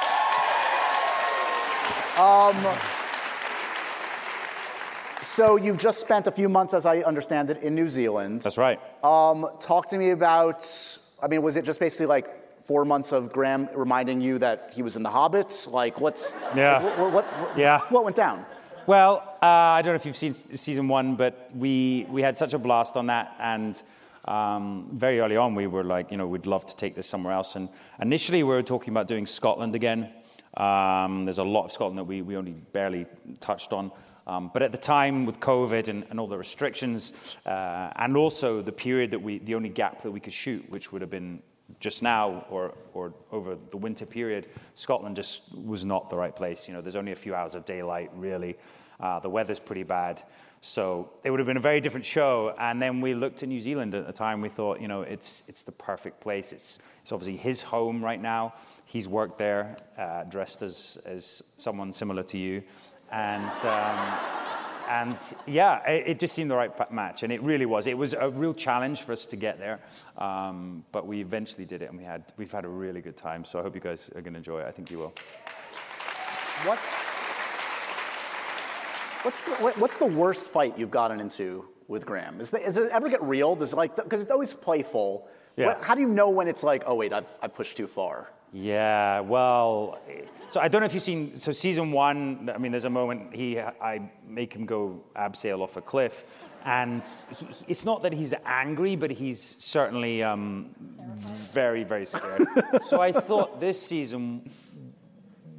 Speaker 4: So you've just spent a few months, as I understand it, in New Zealand.
Speaker 5: That's right.
Speaker 4: Um, talk to me about. I mean, was it just basically like four months of Graham reminding you that he was in The Hobbit? Like, what's
Speaker 5: Yeah.
Speaker 4: like, what, what, what-
Speaker 5: Yeah.
Speaker 4: What went down?
Speaker 5: Well, uh, I don't know if you've seen season one, but we, we had such a blast on that. And um, very early on, we were like, you know, we'd love to take this somewhere else. And initially, we were talking about doing Scotland again. Um, there's a lot of Scotland that we, we only barely touched on. Um, but at the time, with COVID and, and all the restrictions, uh, and also the period that we, the only gap that we could shoot, which would have been just now or, or over the winter period, Scotland just was not the right place. You know, there's only a few hours of daylight, really. Uh, the weather's pretty bad. So it would have been a very different show. And then we looked at New Zealand at the time. We thought, you know, it's, it's the perfect place. It's, it's obviously his home right now. He's worked there, uh, dressed as, as someone similar to you. And, um, and yeah, it, it just seemed the right match, and it really was. It was a real challenge for us to get there, um, but we eventually did it, and we had we've had a really good time. So I hope you guys are going to enjoy it. I think you will.
Speaker 4: What's what's the, what's the worst fight you've gotten into with Graham? Is, the, does it ever get real? Does it like because it's always playful.
Speaker 5: Yeah.
Speaker 4: What, how do you know when it's like, oh wait, I've, I pushed too far?
Speaker 5: Yeah, well, so I don't know if you've seen. So season one, I mean, there's a moment he, I make him go abseil off a cliff, and he, it's not that he's angry, but he's certainly um, very, very scared. so I thought this season,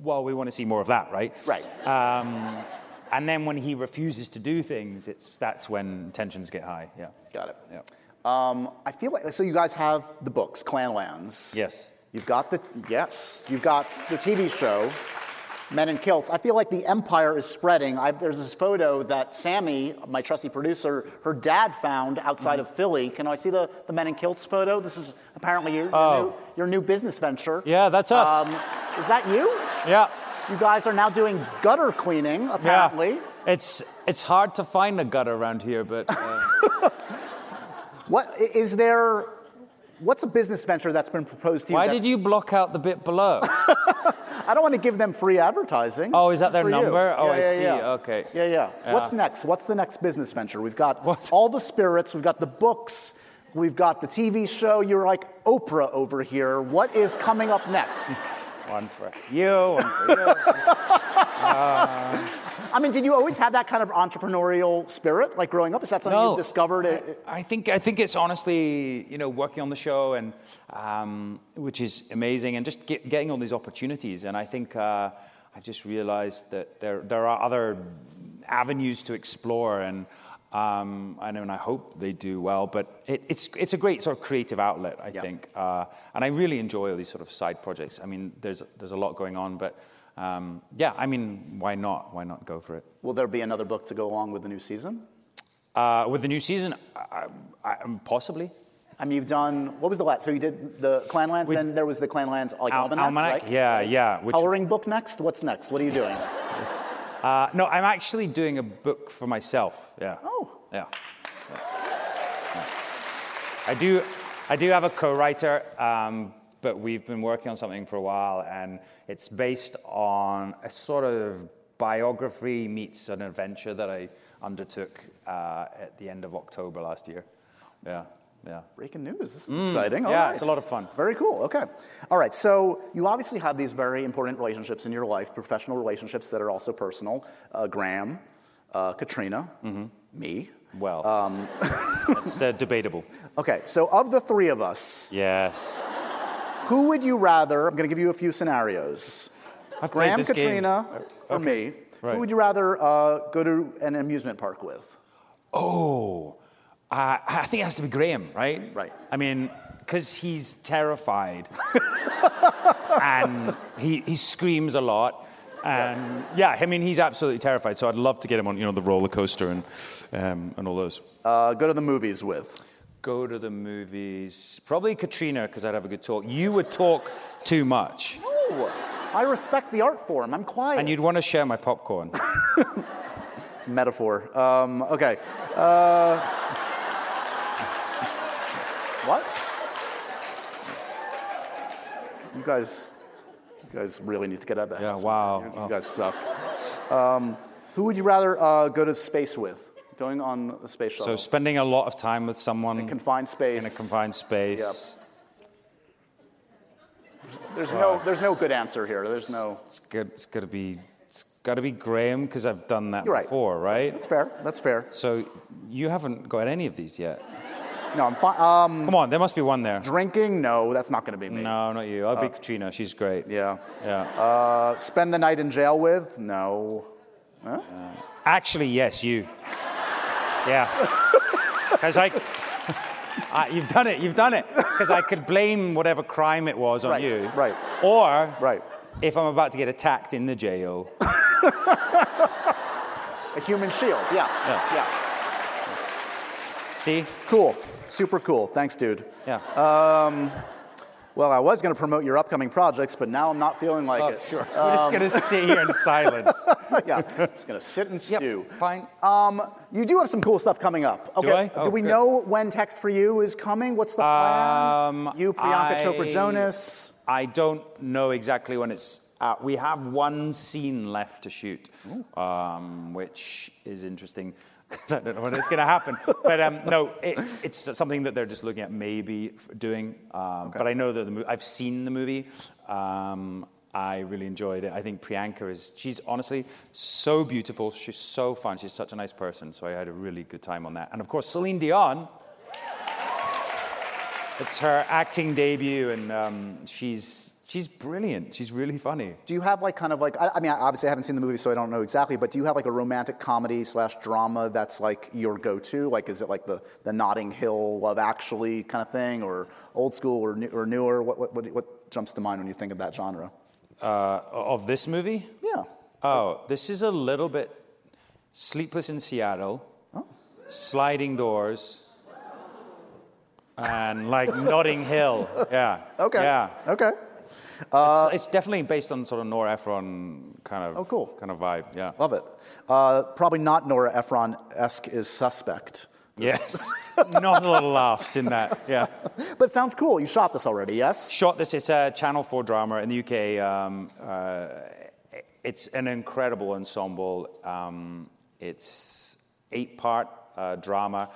Speaker 5: well, we want to see more of that, right?
Speaker 4: Right.
Speaker 5: Um, and then when he refuses to do things, it's that's when tensions get high. Yeah.
Speaker 4: Got it.
Speaker 5: Yeah.
Speaker 4: Um, I feel like so you guys have the books, Clanlands.
Speaker 5: Yes.
Speaker 4: You've got the yes. You've got the TV show, Men in Kilts. I feel like the empire is spreading. i there's this photo that Sammy, my trusty producer, her dad found outside
Speaker 5: Mm-hmm.
Speaker 4: of Philly. Can I see the, the Men in Kilts photo? This is apparently your, your,
Speaker 5: Oh.
Speaker 4: new, your new business venture.
Speaker 5: Yeah, that's us.
Speaker 4: Um, is that you?
Speaker 5: Yeah.
Speaker 4: You guys are now doing gutter cleaning, apparently.
Speaker 5: Yeah. It's it's hard to find a gutter around here, but. Uh,
Speaker 4: What is there? What's a business venture that's been proposed to you?
Speaker 5: Why
Speaker 4: that-
Speaker 5: did you block out the bit below?
Speaker 4: I don't want to give them free advertising.
Speaker 5: Oh, is that their
Speaker 4: for you.
Speaker 5: number? Oh,
Speaker 4: Yeah,
Speaker 5: I
Speaker 4: yeah,
Speaker 5: see.
Speaker 4: yeah.
Speaker 5: Okay.
Speaker 4: Yeah, yeah. What's next? What's the next business venture? We've got
Speaker 5: What?
Speaker 4: all the spirits. We've got the books. We've got the TV show. You're like Oprah over here. What is coming up next?
Speaker 5: One for you, one for you.
Speaker 4: Uh, I mean, did you always have that kind of entrepreneurial spirit, like growing up? Is that something
Speaker 5: No.
Speaker 4: you discovered? It-
Speaker 5: I think I think it's honestly, you know, working on the show and um, which is amazing, and just get, getting all these opportunities. And I think uh, I've just realized that there there are other avenues to explore, and Um, I know, and I hope they do well. But it, it's it's a great sort of creative outlet, I
Speaker 4: Yeah.
Speaker 5: think, uh, and I really enjoy all these sort of side projects. I mean, there's there's a lot going on, but um, yeah, I mean, why not? Why not go for it?
Speaker 4: Will there be another book to go along with the new season?
Speaker 5: Uh, with the new season, I, I, I- possibly.
Speaker 4: I mean, you've done, what was the last? So you did the Clanlands,
Speaker 5: We-
Speaker 4: then there was the Clanlands like
Speaker 5: Al-
Speaker 4: Almanac,
Speaker 5: Almanac,
Speaker 4: right?
Speaker 5: yeah, yeah. Which,
Speaker 4: Coloring book next? What's next? What are you doing?
Speaker 5: uh, no, I'm actually doing a book for myself. Yeah.
Speaker 4: Oh.
Speaker 5: Yeah. Yeah. I do, I do have a co-writer, um, but we've been working on something for a while, and it's based on a sort of biography meets an adventure that I undertook uh, at the end of October last year. Yeah, yeah.
Speaker 4: Breaking news. This is exciting. All
Speaker 5: Mm. yeah,
Speaker 4: right.
Speaker 5: it's a lot of fun.
Speaker 4: Very cool. Okay. All right. So you obviously have these very important relationships in your life, professional relationships that are also personal. Uh, Graham, uh, Caitríona,
Speaker 5: Mm-hmm.
Speaker 4: me.
Speaker 5: Well,
Speaker 4: Um,
Speaker 5: it's uh, debatable.
Speaker 4: Okay. So of the three of us,
Speaker 5: Yes.
Speaker 4: Who would you rather? I'm going to give you a few scenarios.
Speaker 5: I've
Speaker 4: Graham,
Speaker 5: this game.
Speaker 4: Caitríona, or me.
Speaker 5: Right.
Speaker 4: Who would you rather uh, go to an amusement park with?
Speaker 5: Oh, uh, I think it has to be Graham, right?
Speaker 4: Right.
Speaker 5: I mean, because he's terrified, and he he screams a lot, and yeah. I mean, he's absolutely terrified. So I'd love to get him on, you know, the roller coaster and um, and all those.
Speaker 4: Uh, go to the movies with.
Speaker 5: Go to the movies. Probably Caitríona, because I'd have a good talk. You would talk too much,
Speaker 4: Oh, I respect the art form. I'm quiet.
Speaker 5: and you'd want to share my popcorn.
Speaker 4: It's a metaphor. Um, okay. Uh, what? You guys, you guys really need to get out of that.
Speaker 5: Yeah, wow.
Speaker 4: You, you
Speaker 5: Oh.
Speaker 4: guys suck. Um, who would you rather uh, go to space with? Going on the space shuttle.
Speaker 5: So spending a lot of time with someone in
Speaker 4: confined space.
Speaker 5: in a confined space.
Speaker 4: There's no, there's no good answer here. There's no.
Speaker 5: It's good. It's got to be. It's got to be Graham because I've done that
Speaker 4: right.
Speaker 5: before, right?
Speaker 4: That's fair. That's fair.
Speaker 5: So you haven't got any of these yet.
Speaker 4: No, I'm fine. Um,
Speaker 5: Come on, there must be one there.
Speaker 4: drinking? No, that's not going to be me.
Speaker 5: No, not you. I'll be Caitríona. She's great.
Speaker 4: Yeah.
Speaker 5: Yeah.
Speaker 4: Uh, spend the night in jail with? No.
Speaker 5: Actually, yes, you. Yeah. Because I, I, you've done it. You've done it. Because I could blame whatever crime it was on
Speaker 4: Right,
Speaker 5: you.
Speaker 4: right.
Speaker 5: Or
Speaker 4: Right.
Speaker 5: if I'm about to get attacked in the jail.
Speaker 4: A human shield. Yeah.
Speaker 5: Yeah.
Speaker 4: Yeah.
Speaker 5: See?
Speaker 4: Cool. Super cool. Thanks, dude.
Speaker 5: Yeah.
Speaker 4: Um, Well, I was going to promote your upcoming projects, but now I'm not feeling like
Speaker 5: oh,
Speaker 4: it.
Speaker 5: sure. We're just gonna sit here in silence.
Speaker 4: yeah. Just going to sit and
Speaker 5: Yep.
Speaker 4: stew.
Speaker 5: Fine.
Speaker 4: Um, you do have some cool stuff coming up. Okay.
Speaker 5: I?
Speaker 4: Do
Speaker 5: Oh,
Speaker 4: we
Speaker 5: good.
Speaker 4: know when Text for You is coming? What's the plan?
Speaker 5: Um,
Speaker 4: you, Priyanka
Speaker 5: I-
Speaker 4: Chopra Jonas.
Speaker 5: I don't know exactly when it's out. We have one scene left to shoot, um, which is interesting because I don't know when it's going to happen. but um, no, it, it's something that they're just looking at maybe doing. Um, But I know that the mo- I've seen the movie. Um, I really enjoyed it. I think Priyanka is, she's honestly so beautiful. She's so fun. She's such a nice person. So I had a really good time on that. And of course, Celine Dion. It's her acting debut, and um, she's she's brilliant. She's really funny.
Speaker 4: Do you have like kind of like I, I mean I obviously I haven't seen the movie so I don't know exactly but do you have like a romantic comedy slash drama that's like your go-to like is it like the the Notting Hill Love Actually kind of thing or old school or, new, or newer what, what what what jumps to mind when you think of that genre?
Speaker 5: Uh, of this movie?
Speaker 4: Yeah.
Speaker 5: Oh, this is a little bit Sleepless in Seattle, Sliding Doors, and like Notting Hill. Yeah.
Speaker 4: Okay.
Speaker 5: Yeah.
Speaker 4: Okay.
Speaker 5: It's, it's definitely based on sort of Nora Ephron kind of
Speaker 4: Oh, cool.
Speaker 5: kind of vibe. Yeah.
Speaker 4: Love it. Uh, probably not Nora Ephron esque is suspect.
Speaker 5: Yes. Not a lot of laughs in that. Yeah.
Speaker 4: But it sounds cool. You shot this already, yes?
Speaker 5: shot this. It's a Channel 4 drama in the UK. Um, uh, it's an incredible ensemble. Um, it's eight-part uh, drama.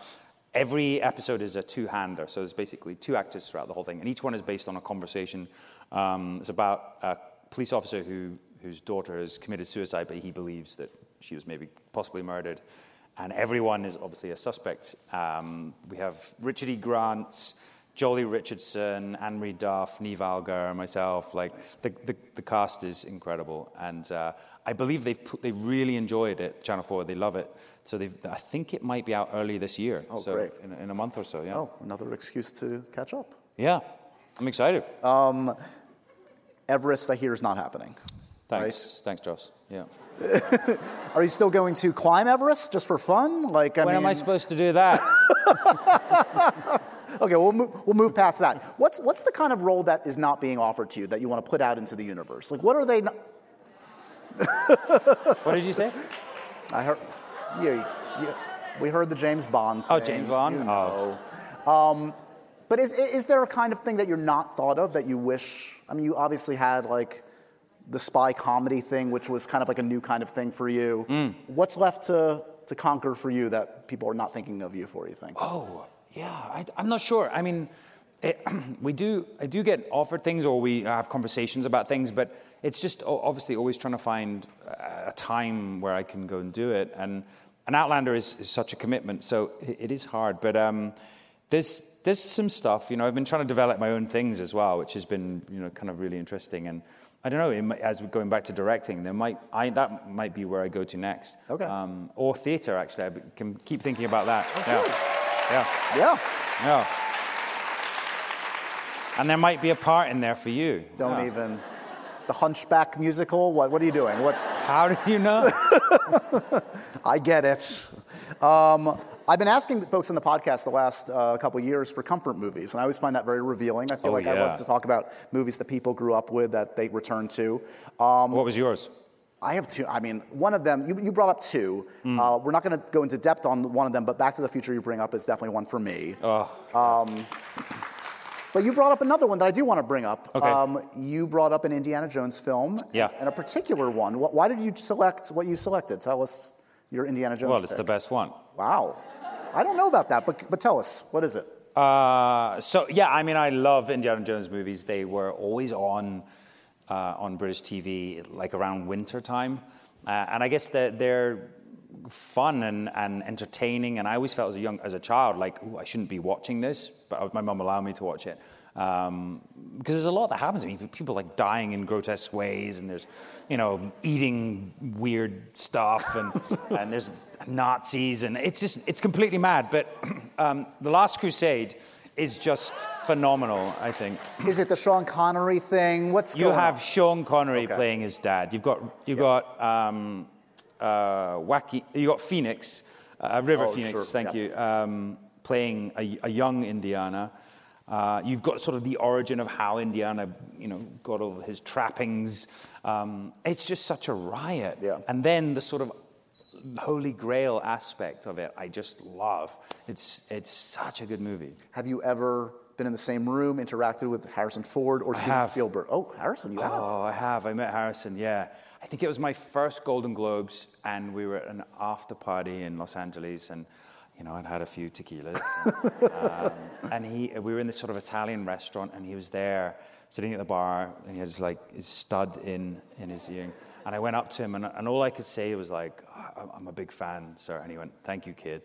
Speaker 5: Every episode is a two-hander, so there's basically two actors throughout the whole thing, and each one is based on a conversation. Um, it's about a police officer who, whose daughter has committed suicide, but he believes that she was maybe possibly murdered. And everyone is obviously a suspect. Um, we have Richard E. Grant, Joely Richardson, Anne Marie Duff, Niamh Algar, myself. Like the, the, the cast is incredible, and uh, I believe they've put, they really enjoyed it. Channel Four, they love it. So they've, I think it might be out early this year.
Speaker 4: Oh,
Speaker 5: so
Speaker 4: great.
Speaker 5: In, a- in a month or so. Yeah.
Speaker 4: Oh, another excuse to catch up.
Speaker 5: Yeah. I'm excited.
Speaker 4: Everest, I hear, is not happening.
Speaker 5: Thanks. Thanks, Joss. Yeah.
Speaker 4: Are you still going to climb Everest just for fun? Like, I
Speaker 5: when
Speaker 4: mean,
Speaker 5: am I supposed to do that?
Speaker 4: okay, we'll move, we'll move past that. What's what's the kind of role that is not being offered to you that you want to put out into the universe? Like, what are they? Not,
Speaker 5: what did you say?
Speaker 4: I heard, yeah, yeah, we heard the James Bond. Thing.
Speaker 5: Oh, James Bond?
Speaker 4: you
Speaker 5: Oh.
Speaker 4: Um, but is is there a kind of thing that you're not thought of that you wish? I mean, you obviously had like the spy comedy thing, which was kind of like a new kind of thing for you.
Speaker 5: Hmm.
Speaker 4: What's left to to conquer for you that people are not thinking of you for? You think?
Speaker 5: Oh, yeah. I, I'm not sure. I mean, it, we do. I do get offered things, or we have conversations about things, but it's just obviously always trying to find a a time where I can go and do it. And an Outlander is, is such a commitment, so it, it is hard. But um, there's there's some stuff. You know, I've been trying to develop my own things as well, which has been you know kind of really interesting. And I don't know. might- As we're going back to directing, there might I, that might be where I go to next.
Speaker 4: Okay.
Speaker 5: Um, or theatre, actually. I can keep thinking about that. yeah. Yeah.
Speaker 4: Yeah.
Speaker 5: Yeah. And there might be a part in there for you.
Speaker 4: Don't
Speaker 5: Yeah.
Speaker 4: even. The Hunchback musical. What what are you doing? What's?
Speaker 5: How did you know?
Speaker 4: I get it. Um, I've been asking folks on the podcast the last uh, couple years for comfort movies, and I always find that very revealing. I feel
Speaker 5: Oh,
Speaker 4: like I
Speaker 5: yeah.
Speaker 4: love to talk about movies that people grew up with that they return to. Um,
Speaker 5: what was yours?
Speaker 4: I have two. I mean, one of them, you, you brought up two.
Speaker 5: Hmm.
Speaker 4: Uh, we're not going to go into depth on one of them, but Back to the Future you bring up is definitely one for me. Um, but you brought up another one that I do want to bring up.
Speaker 5: Okay.
Speaker 4: Um, you brought up an Indiana Jones film.
Speaker 5: Yeah.
Speaker 4: And a particular one. Why did you select what you selected? Tell us your Indiana Jones
Speaker 5: Well, it's
Speaker 4: pick.
Speaker 5: the best one.
Speaker 4: Wow. I don't know about that, but, but tell us. What is it?
Speaker 5: Uh, so yeah, I mean, I love Indiana Jones movies. They were always on uh, on British TV, like around winter time, uh, and I guess they're, they're fun and, and entertaining. And I always felt as a young as a child, like, I shouldn't be watching this, but my mum allowed me to watch it. Um, because there's a lot that happens. I mean, people like dying in grotesque ways, and there's, you know, eating weird stuff, and and there's Nazis, and it's just it's completely mad. But um, the Last Crusade is just phenomenal. I think
Speaker 4: Is it the Sean Connery thing? What's
Speaker 5: you have
Speaker 4: on?
Speaker 5: Sean Connery
Speaker 4: Okay.
Speaker 5: playing his dad. You've got you've got um, uh, wacky. You got Phoenix, uh, River
Speaker 4: Oh,
Speaker 5: Phoenix.
Speaker 4: sure,
Speaker 5: Thank
Speaker 4: yeah.
Speaker 5: you. Um, playing a, a young Indiana. Uh, you've got sort of the origin of how Indiana, you know, got all his trappings. Um, it's just such a riot.
Speaker 4: Yeah.
Speaker 5: And then the sort of holy grail aspect of it, I just love. It's it's such a good movie.
Speaker 4: Have you ever been in the same room, interacted with Harrison Ford or Steven
Speaker 5: have.
Speaker 4: Spielberg? Oh, Harrison, you have.
Speaker 5: Oh, I have. I met Harrison, yeah. I think it was my first Golden Globes, and we were at an after party in Los Angeles, and you know, I'd had a few tequilas, and, um, and he, we were in this sort of Italian restaurant, and he was there sitting at the bar, and he had his like his stud in in his earring, and I went up to him, and, and all I could say was like, "I- "I'm a big fan, sir," and he went, "Thank you, kid."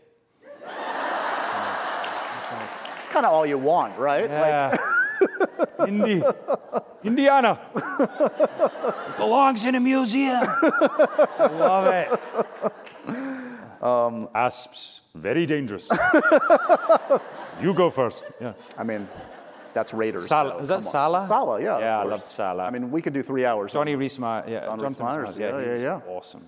Speaker 4: It's kind of all you want, right?
Speaker 5: Yeah. Indi- Indiana. It belongs in a museum. I love it. Um, Asps, very dangerous. you go first. Yeah.
Speaker 4: I mean, that's Raiders.
Speaker 5: Sallah-
Speaker 4: though.
Speaker 5: was that. Sallah?
Speaker 4: Sallah, yeah. of
Speaker 5: Yeah, I
Speaker 4: course.
Speaker 5: loved Sallah.
Speaker 4: I mean, we could do three hours.
Speaker 5: Johnny Reesma, yeah,
Speaker 4: John
Speaker 5: Jonathan
Speaker 4: Rhys
Speaker 5: Rhys
Speaker 4: Meyers,
Speaker 5: Meyers,
Speaker 4: yeah, yeah, yeah.
Speaker 5: Awesome.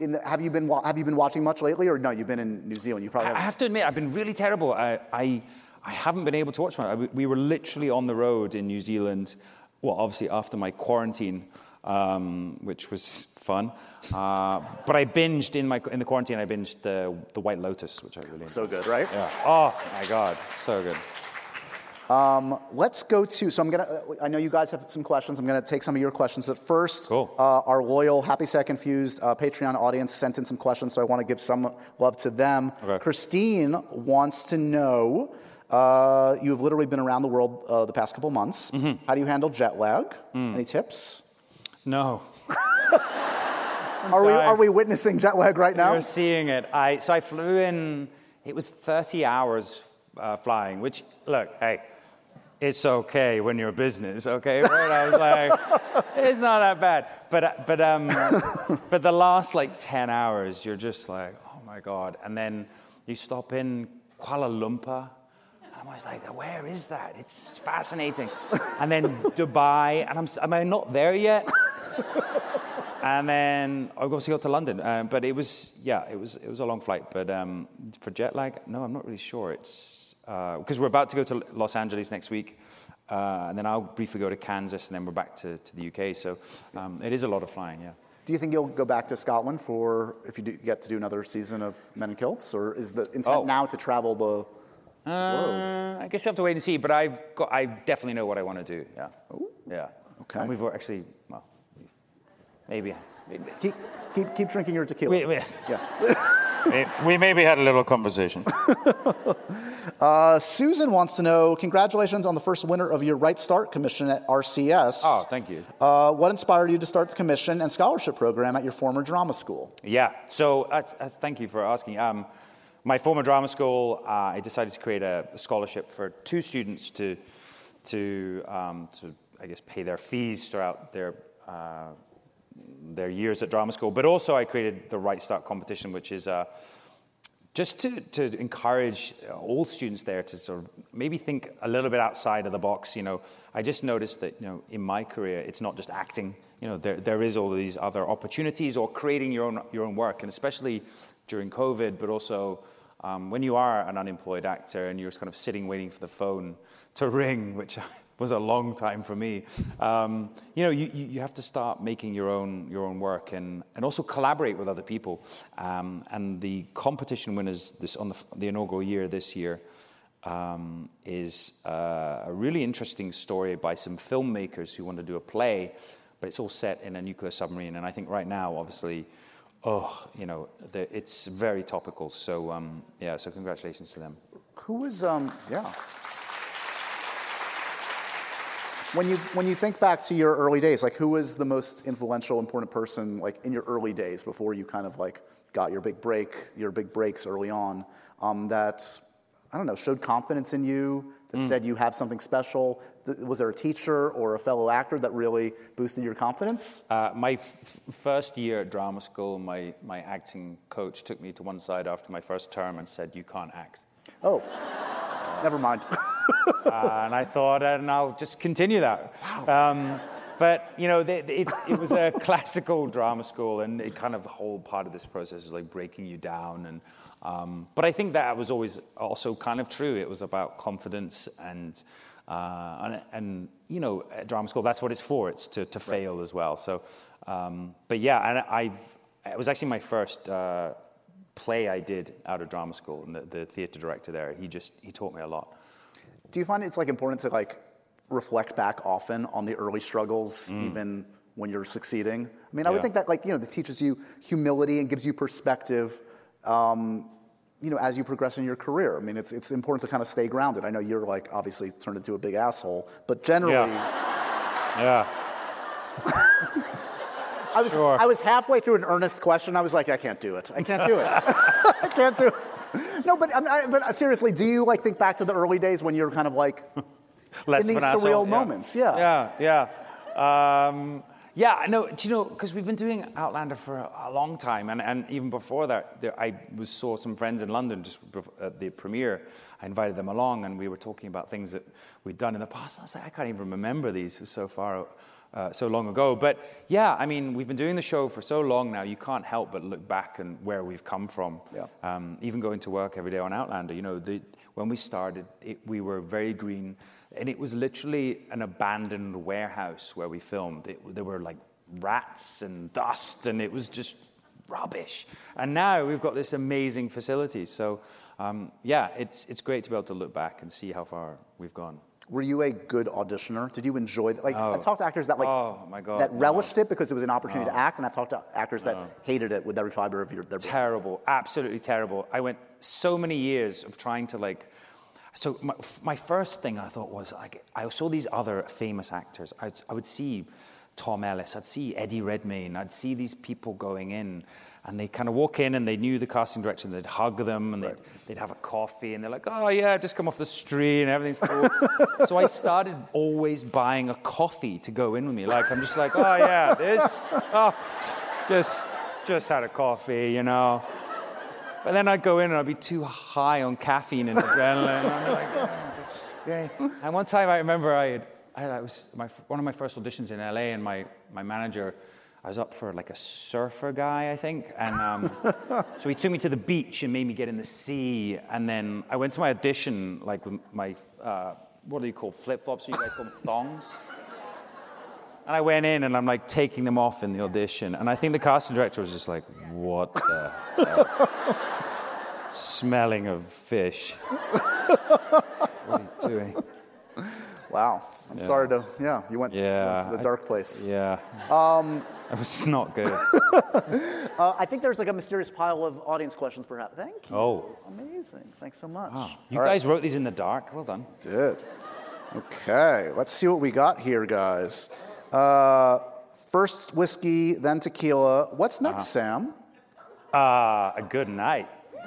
Speaker 4: In the, have you been Have you been watching much lately, or no? You've been in New Zealand. You probably
Speaker 5: I
Speaker 4: have.
Speaker 5: I have to admit, I've been really terrible. I, I, I haven't been able to watch. I- we were literally on the road in New Zealand, well, obviously after my quarantine, um, which was fun. Uh, but I binged in, my, in the quarantine, I binged the, the White Lotus, which I really enjoyed.
Speaker 4: so good, right?
Speaker 5: Yeah. Oh, my God. So good.
Speaker 4: Let's go to. So I'm gonna. I know you guys have some questions. I'm gonna take some of your questions. But first,
Speaker 5: Cool.
Speaker 4: uh, our loyal Happy Sad Confused uh, Patreon audience sent in some questions, so I want to give some love to them.
Speaker 5: Okay.
Speaker 4: Christine wants to know. Uh, you have literally been around the world uh, the past couple months.
Speaker 5: Mm-hmm.
Speaker 4: How do you handle jet lag?
Speaker 5: Mm.
Speaker 4: Any tips?
Speaker 5: No.
Speaker 4: Are we are we witnessing jet lag right now?
Speaker 5: You're seeing it. I, so I flew in, it was 30 hours uh, flying. Which look, hey, it's okay when you're a business, okay? Right? I was like, it's not that bad. But uh, but um, but the last like ten hours, you're just like, oh my god. And then you stop in Kuala Lumpur. And I'm always like, where is that? It's fascinating. And then Dubai, and I'm, am I not there yet? and then I obviously got to London. Um, but it was, yeah, it was, it was a long flight. But um, for jet lag, no, I'm not really sure. It's because we're about to go to Los Angeles next week. Uh, and then I'll briefly go to Kansas, and then we're back to, to the UK. So um, it is a lot of flying, yeah.
Speaker 2: Do you think you'll go back to Scotland for if you do get to do another season of Men in Kilts, or is the intent
Speaker 5: Oh.
Speaker 2: now to travel the?
Speaker 5: Uh, I guess we have to wait and see, but I've got, I definitely know what I want to do. Yeah. Yeah.
Speaker 2: Okay.
Speaker 5: And we've actually, well, maybe
Speaker 2: Keep keep keep drinking your tequila.
Speaker 5: we, we,
Speaker 2: Yeah.
Speaker 5: we- we maybe had a little conversation.
Speaker 2: Uh, Susan wants to know. Congratulations on the first winner of your Write Start Commission at RCS.
Speaker 5: Oh, thank you.
Speaker 2: Uh, what inspired you to start the commission and scholarship program at your former drama school?
Speaker 5: Yeah. So that's, that's, thank you for asking. Um, my former drama school, uh, I decided to create a, scholarship for two students to, to, um, to, I guess, pay their fees throughout their uh, their years at drama school. But also, I created the Write Start competition, which is uh, just to, to encourage all students there to sort of maybe think a little bit outside of the box. You know, I just noticed that you know in my career, it's not just acting. You know, there, there is all these other opportunities or creating your own your own work, and especially during COVID, but also. Um, when you are an unemployed actor and you're kind of sitting waiting for the phone to ring, which was a long time for me, um, you know, you, you have to start making your own your own work and, and also collaborate with other people. Um, and the competition winners this on the, the inaugural year this year um, is uh, a really interesting story by some filmmakers who want to do a play, but it's all set in a nuclear submarine. And I think right now, obviously, oh, you know, the, it's very topical. So um, yeah, so congratulations to them.
Speaker 2: Who was um yeah. When you when you think back to your early days, like who was the most influential, important person like in your early days before you kind of like got your big break, your big breaks early on, um, that I don't know, showed confidence in you, that said you have something special? Th- Was there a teacher or a fellow actor that really boosted your confidence?
Speaker 5: Uh, my f- first year at drama school, my, my acting coach took me to one side after my first term and said, You can't act.
Speaker 2: Oh, never mind.
Speaker 5: Uh, and I thought, and I'll just continue that. Um, but you know, the, the- it, it was a classical drama school, and it kind of the whole part of this process is like breaking you down. And um, but I think that was always also kind of true. It was about confidence and. Uh, and, and you know, at drama school, that's what it's for. It's to, to fail as well. So, um, but yeah, and I've, it was actually my first uh, play I did out of drama school, and the, the theatre director there, he just he taught me a lot.
Speaker 2: Do you find it's like important to like reflect back often on the early struggles, even when you're succeeding? I mean, I would think that like you know, that teaches you humility and gives you perspective. Um, you know, as you progress in your career, I mean, it's it's important to kind of stay grounded. I know you're like obviously turned into a big asshole, but generally,
Speaker 5: Yeah.
Speaker 2: I was
Speaker 5: Sure.
Speaker 2: I was halfway through an earnest question. I was like, I can't do it. I can't do it. I can't do it. No, but I, but seriously, do you like think back to the early days when you're kind of like
Speaker 5: Less
Speaker 2: in these
Speaker 5: an asshole,
Speaker 2: surreal
Speaker 5: yeah.
Speaker 2: moments? Yeah.
Speaker 5: Yeah, yeah. Um, yeah, I know. Do you know? Because we've been doing Outlander for a, a long time, and, and even before that, there, I was saw some friends in London just at the premiere. I invited them along, and we were talking about things that we'd done in the past. I was like, I can't even remember these. It was so far, uh, so long ago. But yeah, I mean, we've been doing the show for so long now. You can't help but look back and where we've come from.
Speaker 2: Yeah.
Speaker 5: Um, even going to work every day on Outlander, you know, the, when we started, it, we were very green, and it was literally an abandoned warehouse where we filmed. It, there were like rats and dust, and it was just rubbish. And now we've got this amazing facility. So, um, yeah, it's, it's great to be able to look back and see how far we've gone.
Speaker 2: Were you a good auditioner? Did you enjoy that? Like, I've oh. talked to actors that like
Speaker 5: Oh, my God,
Speaker 2: that
Speaker 5: no.
Speaker 2: relished it because it was an opportunity to oh. act, and I've talked to actors that oh. hated it with every fiber of your their
Speaker 5: terrible, absolutely terrible. I went so many years of trying to like. So my, my first thing I thought was like I saw these other famous actors. I'd, I would see Tom Ellis, I'd see Eddie Redmayne, I'd see these people going in, and they kind of walk in and they knew the casting director and they'd hug them and they'd, they'd have a coffee and they're like, oh yeah, just come off the street and everything's cool. so I started always buying a coffee to go in with me. Like I'm just like, oh yeah, this, oh, just just had a coffee, you know. But then I'd go in and I'd be too high on caffeine and adrenaline. And I'm like, oh, okay. And one time I remember I had, I, had, I was my, one of my first auditions in LA and my, my manager I was up for like a surfer guy, I think. And um, so he took me to the beach and made me get in the sea. And then I went to my audition, like with my, uh, what do you call flip flops? You guys call them thongs? And I went in and I'm like taking them off in the audition. And I think the casting director was just like, what the hell? Smelling of fish. what are you doing?
Speaker 2: Wow. I'm
Speaker 5: Yeah.
Speaker 2: sorry to, yeah, you went,
Speaker 5: Yeah.
Speaker 2: to the dark place.
Speaker 5: Yeah. Um, it was not good.
Speaker 2: Uh, I think there's like a mysterious pile of audience questions, perhaps. Thank you.
Speaker 5: Oh.
Speaker 2: Amazing. Thanks so much.
Speaker 5: You
Speaker 2: All right.
Speaker 5: guys wrote these in the dark. Well done.
Speaker 2: Did. Okay, let's see what we got here, guys. Uh, first whiskey, then tequila. What's next, Sam?
Speaker 5: Uh, a good night.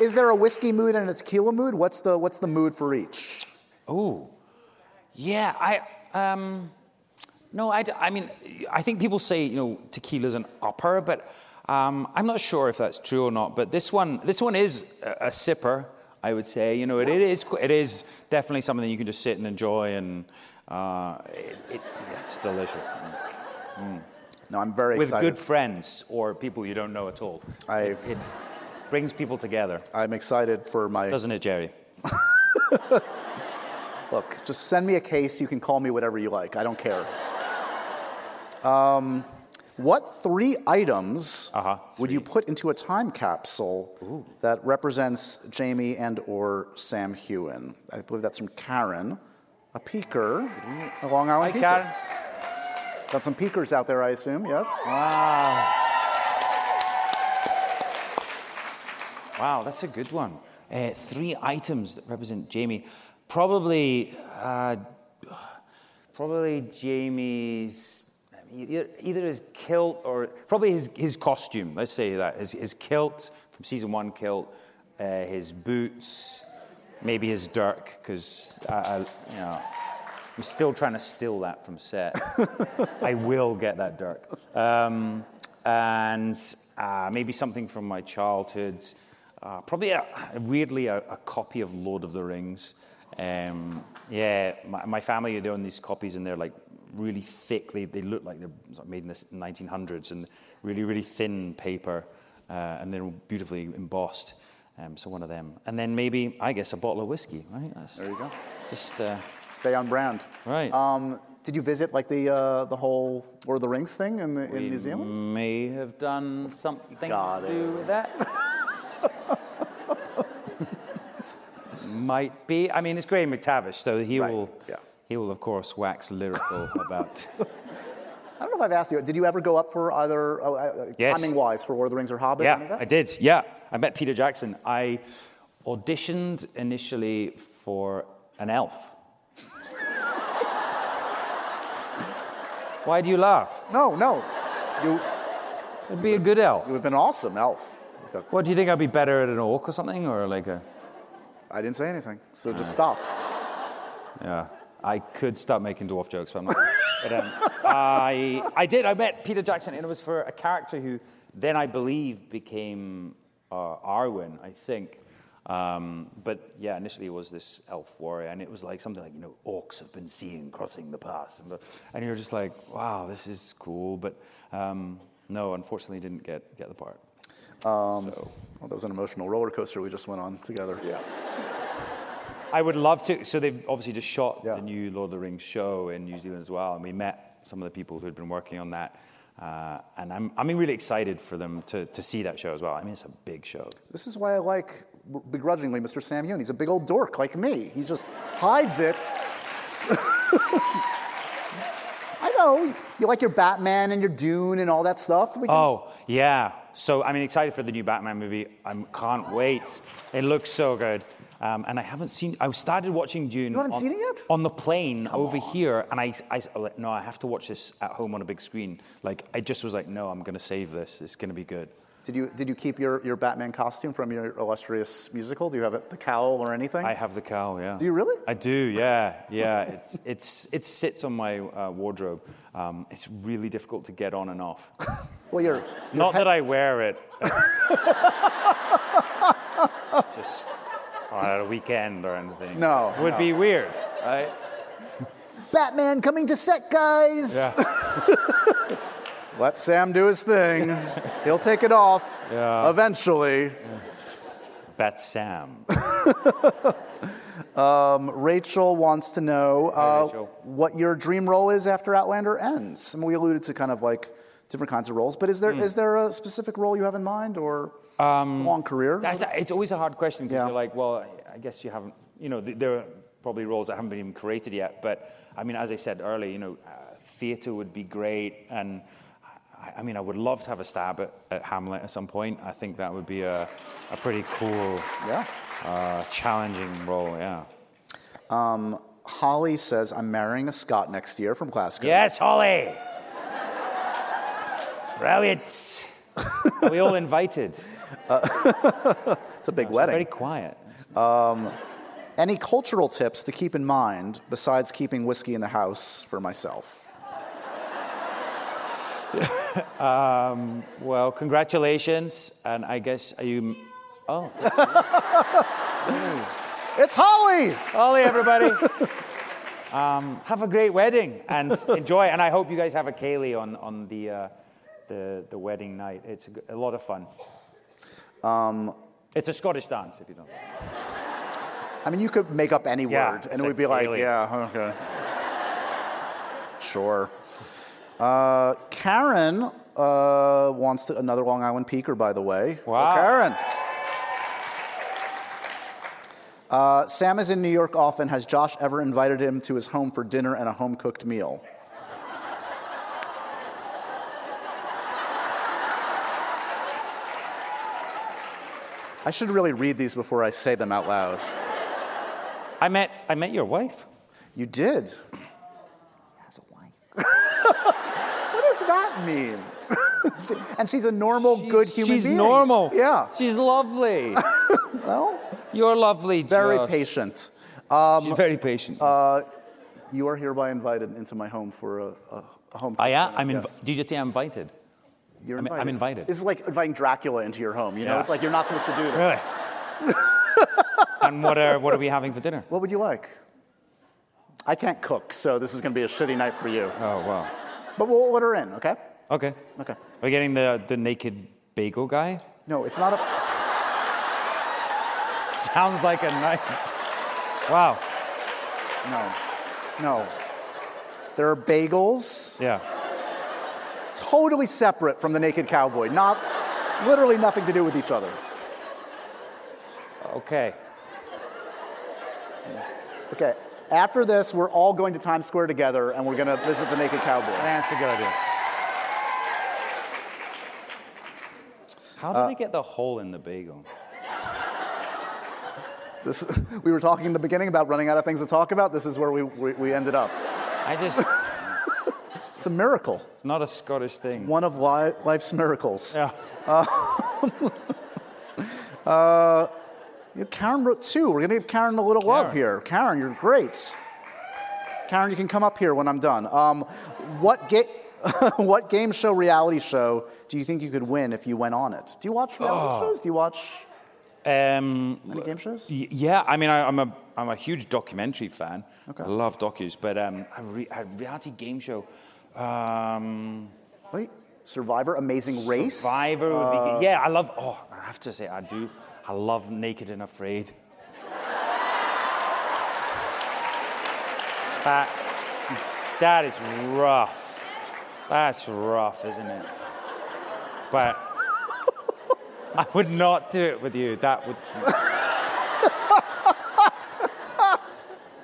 Speaker 2: Is there a whiskey mood and a tequila mood? What's the what's the mood for each?
Speaker 5: Oh, yeah. I um, no. I, I mean, I think people say you know tequila's an upper, but um, I'm not sure if that's true or not. But this one, this one is a, a sipper. I would say, you know, it, it is it is definitely something you can just sit and enjoy, and uh, it, it, it's delicious.
Speaker 2: No, I'm very
Speaker 5: With
Speaker 2: excited.
Speaker 5: good friends or people you don't know at all,
Speaker 2: I-
Speaker 5: it brings people together,
Speaker 2: I'm excited for my
Speaker 5: doesn't it, Jerry?
Speaker 2: look. Just send me a case. You can call me whatever you like. I don't care. Um, what three items
Speaker 5: Uh-huh,
Speaker 2: would you put into a time capsule that represents Jamie and or Sam Heughan? I believe that's from Karen, a peaker, a Long
Speaker 5: Hi,
Speaker 2: Island peaker.
Speaker 5: Karen.
Speaker 2: Got some peakers out there, I assume. Yes.
Speaker 5: Wow. Wow, that's a good one. Uh, three items that represent Jamie. Probably, uh, probably Jamie's either, his kilt or probably his, his costume. Let's say that his, his kilt from season one kilt, uh, his boots, maybe his dirk because I, I, you know. I'm still trying to steal that from set. I will get that dirk. Um, and uh, maybe something from my childhood. Uh, probably, a, weirdly, a, a copy of Lord of the Rings. Um, yeah, my, my family they own these copies, and they're like really thick. They, they look like they're made in the 1900s, and really, really thin paper, uh, and they're beautifully embossed. Um, so one of them, and then maybe I guess a bottle of whiskey. Right? That's,
Speaker 2: There you go.
Speaker 5: Just. Uh,
Speaker 2: Stay on brand.
Speaker 5: Right.
Speaker 2: Um, did you visit like the uh, the whole Lord of the Rings thing in, in New Zealand?
Speaker 5: may have done something
Speaker 2: Got
Speaker 5: to
Speaker 2: it.
Speaker 5: do with that. Might be. I mean, it's Graham McTavish, so he
Speaker 2: Right,
Speaker 5: will.
Speaker 2: yeah.
Speaker 5: He will, of course, wax lyrical about.
Speaker 2: I don't know if I've asked you. Did you ever go up for either uh, uh,
Speaker 5: Yes.
Speaker 2: timing wise for Lord of the Rings or Hobbit?
Speaker 5: yeah. I did. Yeah, I met Peter Jackson. I auditioned initially for an elf. Why do you laugh?
Speaker 2: No, no. You
Speaker 5: It'd be a good elf.
Speaker 2: you have been awesome, Elf.
Speaker 5: What do you think? I'd be better at an orc or something, or like a?
Speaker 2: I didn't say anything, so just stop.
Speaker 5: Yeah, I could stop making dwarf jokes, but I'm not. but um, I, I did. I met Peter Jackson, and it was for a character who then I believe became uh, Arwen, I think. Um, but yeah, initially it was this elf warrior, and it was like something like you know orcs have been seen crossing the pass. and, and you're just like, wow, this is cool. But um, no, unfortunately, didn't get get the part.
Speaker 2: Well, that was an emotional roller coaster we just went on together. Yeah.
Speaker 5: I would love to. So they've obviously just shot
Speaker 2: Yeah.
Speaker 5: the new Lord of the Rings show in New Zealand as well, and we met some of the people who had been working on that. Uh, and I'm, I'm really excited for them to, to see that show as well. I mean, it's a big show.
Speaker 2: This is why I like begrudgingly Mr. Sam Heughan. He's a big old dork like me. He just hides it. I know you like your Batman and your Dune and all that stuff. We can-
Speaker 5: Oh, yeah. So, I mean, excited for the new Batman movie. I can't wait. It looks so good. Um, and I haven't seen. I started watching Dune.
Speaker 2: You haven't
Speaker 5: on,
Speaker 2: seen it yet?
Speaker 5: On the plane over here, and I, I, no, I have to watch this at home on a big screen. Like I just was like, no, I'm going to save this. It's going to be good.
Speaker 2: Did you did you keep your, your Batman costume from your illustrious musical? Do you have it, the cowl or anything?
Speaker 5: I have the cowl. Yeah.
Speaker 2: Do you really?
Speaker 5: I do. Yeah. Yeah. It's it's it sits on my uh, wardrobe. Um, it's really difficult to get on and off.
Speaker 2: well, you're, you're
Speaker 5: Not that I wear it. Just on a weekend or anything.
Speaker 2: No,
Speaker 5: It would
Speaker 2: no.
Speaker 5: be weird, right?
Speaker 2: Batman coming to set, guys.
Speaker 5: Yeah.
Speaker 2: Let Sam do his thing. He'll take it off
Speaker 5: Yeah.
Speaker 2: eventually.
Speaker 5: That's Sam.
Speaker 2: Rachel wants to know uh,
Speaker 5: Rachel.
Speaker 2: what your dream role is after Outlander ends. And we alluded to kind of like different kinds of roles, but is there is
Speaker 5: Hmm.
Speaker 2: there a specific role you have in mind or a long career?
Speaker 5: That's, it's always a hard question because
Speaker 2: Yeah.
Speaker 5: you're like, well, I guess you haven't, you know, th- there are probably roles that haven't been even created yet. But I mean, as I said earlier, you know, uh, theatre would be great. And I, I mean, I would love to have a stab at, at Hamlet at some point. I think that would be a, a pretty cool,
Speaker 2: yeah.
Speaker 5: uh, challenging role, yeah.
Speaker 2: Holly says, I'm marrying a Scot next year from Glasgow.
Speaker 5: Yes, Holly! Brilliant! Are we all invited?
Speaker 2: It's a big wedding.
Speaker 5: Very quiet.
Speaker 2: Any cultural tips to keep in mind besides keeping whiskey in the house for myself?
Speaker 5: Well, congratulations, and I guess are you? Oh,
Speaker 2: It's Holly!
Speaker 5: Holly, everybody. um, have a great wedding and enjoy. And I hope you guys have a ceilidh on on the uh, the the wedding night. It's a lot of fun. Um, it's a Scottish dance, if you don't.
Speaker 2: I mean, you could make up any
Speaker 5: Yeah,
Speaker 2: word and it
Speaker 5: a
Speaker 2: would be like, yeah, okay. Sure. Uh, Karen uh, wants to, another Long Island Peaker, by the way. Oh,
Speaker 5: Wow.
Speaker 2: Karen. Uh, Sam is in New York often. Has Josh ever invited him to his home for dinner and a home cooked meal? I should really read these before I say them out loud.
Speaker 5: I met I met your wife.
Speaker 2: You did. Has a wife. what does that mean? She- and she's a normal, good human
Speaker 5: She's
Speaker 2: being.
Speaker 5: She's normal.
Speaker 2: Yeah.
Speaker 5: She's lovely.
Speaker 2: Well,
Speaker 5: You're lovely.
Speaker 2: very
Speaker 5: Josh.
Speaker 2: patient.
Speaker 5: Um, she's very patient.
Speaker 2: Uh, you are hereby invited into my home for a, a, a home.
Speaker 5: I am. I'm. Inv-
Speaker 2: yes.
Speaker 5: Did you say I'm invited?
Speaker 2: You're
Speaker 5: I'm- I'm invited.
Speaker 2: This is like inviting Dracula into your home. You know,
Speaker 5: Yeah.
Speaker 2: it's like you're not supposed to do this.
Speaker 5: Really? and what are what are we having for dinner?
Speaker 2: What would you like? I can't cook, so this is going to be a shitty night for you.
Speaker 5: Oh wow.
Speaker 2: But we'll order in, okay?
Speaker 5: Okay.
Speaker 2: Okay.
Speaker 5: Are we getting the the naked bagel guy?
Speaker 2: No, it's not a.
Speaker 5: Sounds like a nice. Wow.
Speaker 2: No. No. There are bagels.
Speaker 5: Yeah.
Speaker 2: Totally separate from the naked cowboy. Not literally nothing to do with each other.
Speaker 5: Okay.
Speaker 2: Okay. After this, we're all going to Times Square together and we're going to visit the naked cowboy.
Speaker 5: That's a good idea. How did they uh, get the hole in the bagel?
Speaker 2: This, we were talking in the beginning about running out of things to talk about. This is where we, we, we ended up.
Speaker 5: I just.
Speaker 2: It's a miracle.
Speaker 5: It's not a Scottish thing.
Speaker 2: It's one of li- life's miracles.
Speaker 5: Yeah.
Speaker 2: Yeah, Karen wrote two. We're going to give Karen a little love here. Karen, you're great. Karen, you can come up here when I'm done. Um, what, ga- what game show, reality show do you think you could win if you went on it? Do you watch reality
Speaker 5: Oh.
Speaker 2: shows? Do you watch
Speaker 5: Um,
Speaker 2: any game shows?
Speaker 5: y- yeah, I mean, I, I'm a I'm a huge documentary fan.
Speaker 2: Okay.
Speaker 5: I love docus, but um, a, re- a reality game show. Um,
Speaker 2: Wait, Survivor, Amazing Race.
Speaker 5: Survivor would be. Yeah, I love. Oh, I have to say, I do. I love Naked and Afraid. That, that is rough. That's rough, isn't it? But I would not do it with you. That would.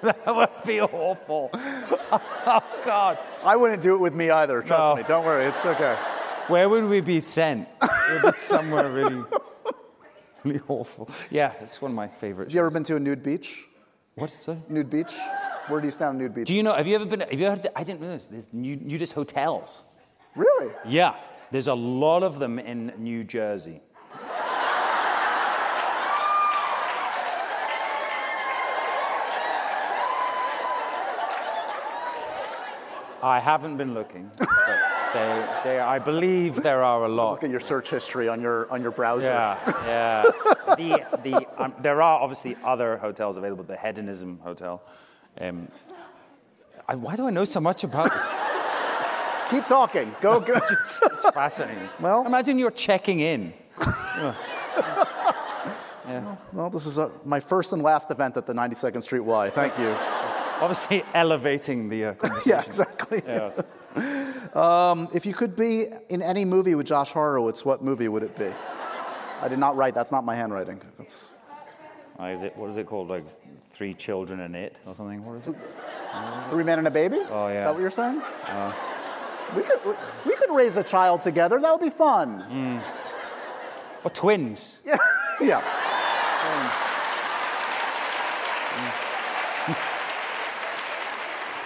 Speaker 5: that would be awful. Oh God.
Speaker 2: I wouldn't do it with me either. Trust
Speaker 5: No.
Speaker 2: me. Don't worry. It's okay.
Speaker 5: Where would we be sent? Be somewhere really. really awful. Yeah, it's one of my favorites.
Speaker 2: Have you ever been to a nude beach?
Speaker 5: What? Sorry?
Speaker 2: Nude beach? Where do you stand on nude beach?
Speaker 5: Do you know? Have you ever been? Have you heard? The, I didn't realize there's nudist hotels.
Speaker 2: Really?
Speaker 5: Yeah, there's a lot of them in New Jersey. I haven't been looking, but they, they, I believe there are a lot.
Speaker 2: Look at your search history on your on your browser.
Speaker 5: Yeah, yeah. the, the, um, there are obviously other hotels available. The Hedonism Hotel. Um, I, why do I know so much about this?
Speaker 2: Keep talking. Go go.
Speaker 5: It's fascinating.
Speaker 2: Well-
Speaker 5: imagine you're checking in.
Speaker 2: well, this is uh my first and last event at the 92nd Street Y. Thank you.
Speaker 5: Obviously, elevating the uh, conversation.
Speaker 2: yeah, exactly.
Speaker 5: Yes.
Speaker 2: If you could be in any movie with Josh Horowitz, what movie would it be? I did not write. That's not my handwriting. That's,
Speaker 5: Uh, is it what is it called? Like three children and it or something? What is it?
Speaker 2: Three Men and a Baby?
Speaker 5: Oh, yeah.
Speaker 2: Is that what you're saying? we could we, could raise a child together. That would be fun.
Speaker 5: Or twins?
Speaker 2: Yeah. yeah.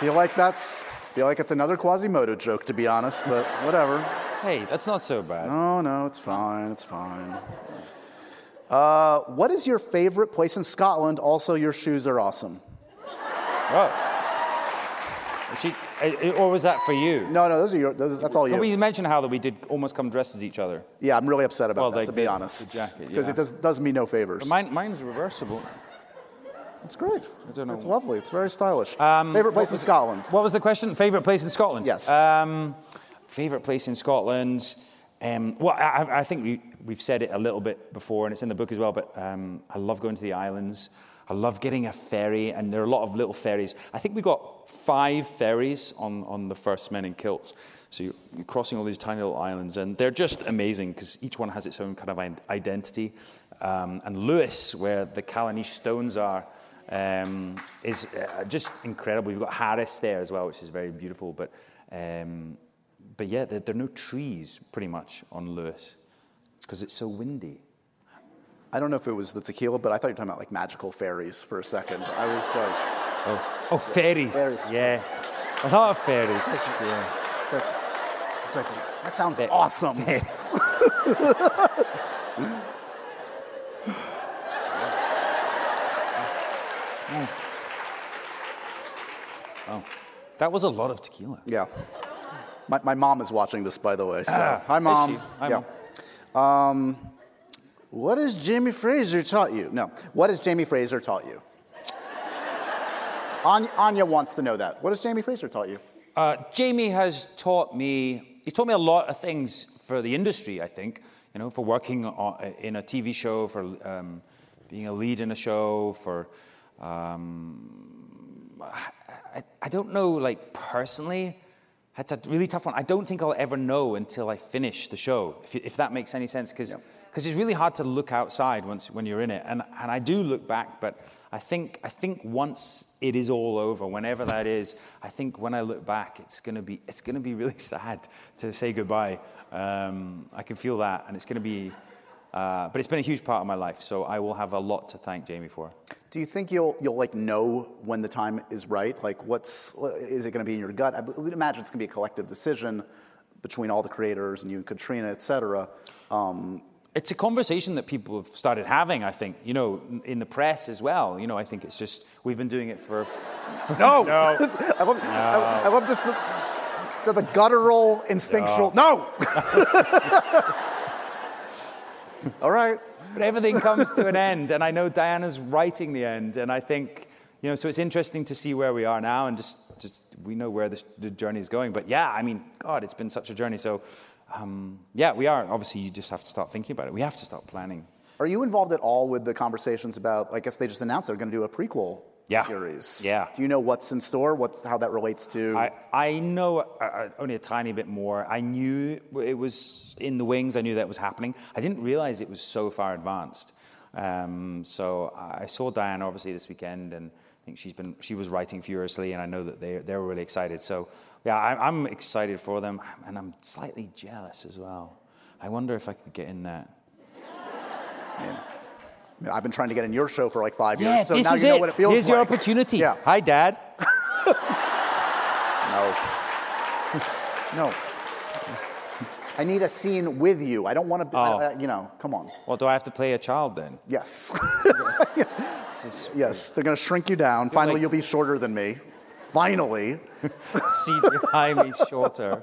Speaker 2: Feel like that's feel like it's another Quasimodo joke to be honest, but whatever.
Speaker 5: Hey, that's not so bad.
Speaker 2: Oh no, it's fine. It's fine. Uh, what is your favorite place in Scotland? Also, your shoes are awesome.
Speaker 5: Oh. She, uh, or was that for you?
Speaker 2: No, no, those are your. Those, that's all you.
Speaker 5: Well, we mentioned how that we did almost come dressed as each other.
Speaker 2: yeah, I'm really upset about
Speaker 5: Well,
Speaker 2: that. To be honest, because
Speaker 5: yeah.
Speaker 2: it does does me no favors.
Speaker 5: Mine, mine's reversible.
Speaker 2: It's great.
Speaker 5: I don't know.
Speaker 2: It's lovely. It's very stylish.
Speaker 5: Um,
Speaker 2: Favorite place in Scotland?
Speaker 5: What was the question? Favorite place in Scotland?
Speaker 2: Yes.
Speaker 5: Um, favorite place in Scotland. Um, well, I, I think we, we've said it a little bit before, and it's in the book as well. But um, I love going to the islands. I love getting a ferry, and there are a lot of little ferries. I think we got five ferries on, on the first Men in Kilts. So you're, you're crossing all these tiny little islands, and they're just amazing because each one has its own kind of identity. Um, and Lewis, where the Callanish stones are, um, is uh, just incredible. You've got Harris there as well, which is very beautiful. But, um, but yeah, there, there are no trees pretty much on Lewis because it's so windy.
Speaker 2: I don't know if it was the tequila, but I thought you were talking about like magical fairies for a second. I was like,
Speaker 5: Oh, fairies.
Speaker 2: Fairies.
Speaker 5: Yeah. A lot of fairies. Yeah.
Speaker 2: it's like, it's like, that sounds
Speaker 5: Fa-
Speaker 2: awesome.
Speaker 5: That was a lot of tequila.
Speaker 2: Yeah. My, my mom is watching this, by the way. So.
Speaker 5: Ah,
Speaker 2: Hi, mom.
Speaker 5: Hi,
Speaker 2: yeah. Um, what has Jamie Fraser taught you? No. What has Jamie Fraser taught you? Anya, Anya wants to know that. What has Jamie Fraser taught you?
Speaker 5: Uh, Jamie has taught me, he's taught me a lot of things for the industry, I think. You know, for working on, in a TV show, for um, being a lead in a show, for. Um, I, I don't know, like, personally. That's a really tough one. I don't think I'll ever know until I finish the show, if, if that makes any sense. Because it's really hard to look outside once when you're in it. And, and I do look back, but I think, I think once it is all over, whenever that is, I think when I look back, it's going to be, it's going to be really sad to say goodbye. Um, I can feel that, and it's going to be, uh, but it's been a huge part of my life, so I will have a lot to thank Jamie for.
Speaker 2: Do you think you'll you'll like know when the time is right? Like, what's is it going to be in your gut? I would imagine it's going to be a collective decision between all the creators and you and Caitríona, et cetera. Um,
Speaker 5: It's a conversation that people have started having, I think, you know, in the press as well. You know, I think it's just, we've been doing it for. for
Speaker 2: no,
Speaker 5: No.
Speaker 2: I love I, I love just the, the, the guttural, instinctual. No. all right.
Speaker 5: But everything comes to an end, and I know Diana's writing the end, and I think, you know, so it's interesting to see where we are now, and just, just we know where this, the journey is going. But yeah, I mean, God, it's been such a journey. So, um, yeah, we are. Obviously, you just have to start thinking about it. We have to start planning.
Speaker 2: Are you involved at all with the conversations about? I guess they just announced they're going to do a prequel
Speaker 5: Yeah.
Speaker 2: series.
Speaker 5: Yeah.
Speaker 2: Do you know what's in store? What's how that relates to?
Speaker 5: I, I know uh, uh, only a tiny bit more. I knew it was in the wings. I knew that was happening. I didn't realize it was so far advanced. Um, so I saw Diane obviously this weekend, and I think she's been she was writing furiously, and I know that they they were really excited. So yeah, I, I'm excited for them, and I'm slightly jealous as well. I wonder if I could get in that.
Speaker 2: Mean, I've been trying to get in your show for like five
Speaker 5: Yeah,
Speaker 2: years, so
Speaker 5: this
Speaker 2: now
Speaker 5: is
Speaker 2: you know
Speaker 5: it.
Speaker 2: what it feels like.
Speaker 5: Here's
Speaker 2: like.
Speaker 5: your opportunity.
Speaker 2: Yeah.
Speaker 5: Hi, Dad.
Speaker 2: No. no. I need a scene with you. I don't want to be,
Speaker 5: Oh.
Speaker 2: uh, you know, come on.
Speaker 5: Well, do I have to play a child then?
Speaker 2: Yes. yes, they're going to shrink you down. Finally,
Speaker 5: like-
Speaker 2: you'll be shorter than me. Finally.
Speaker 5: CGI me shorter.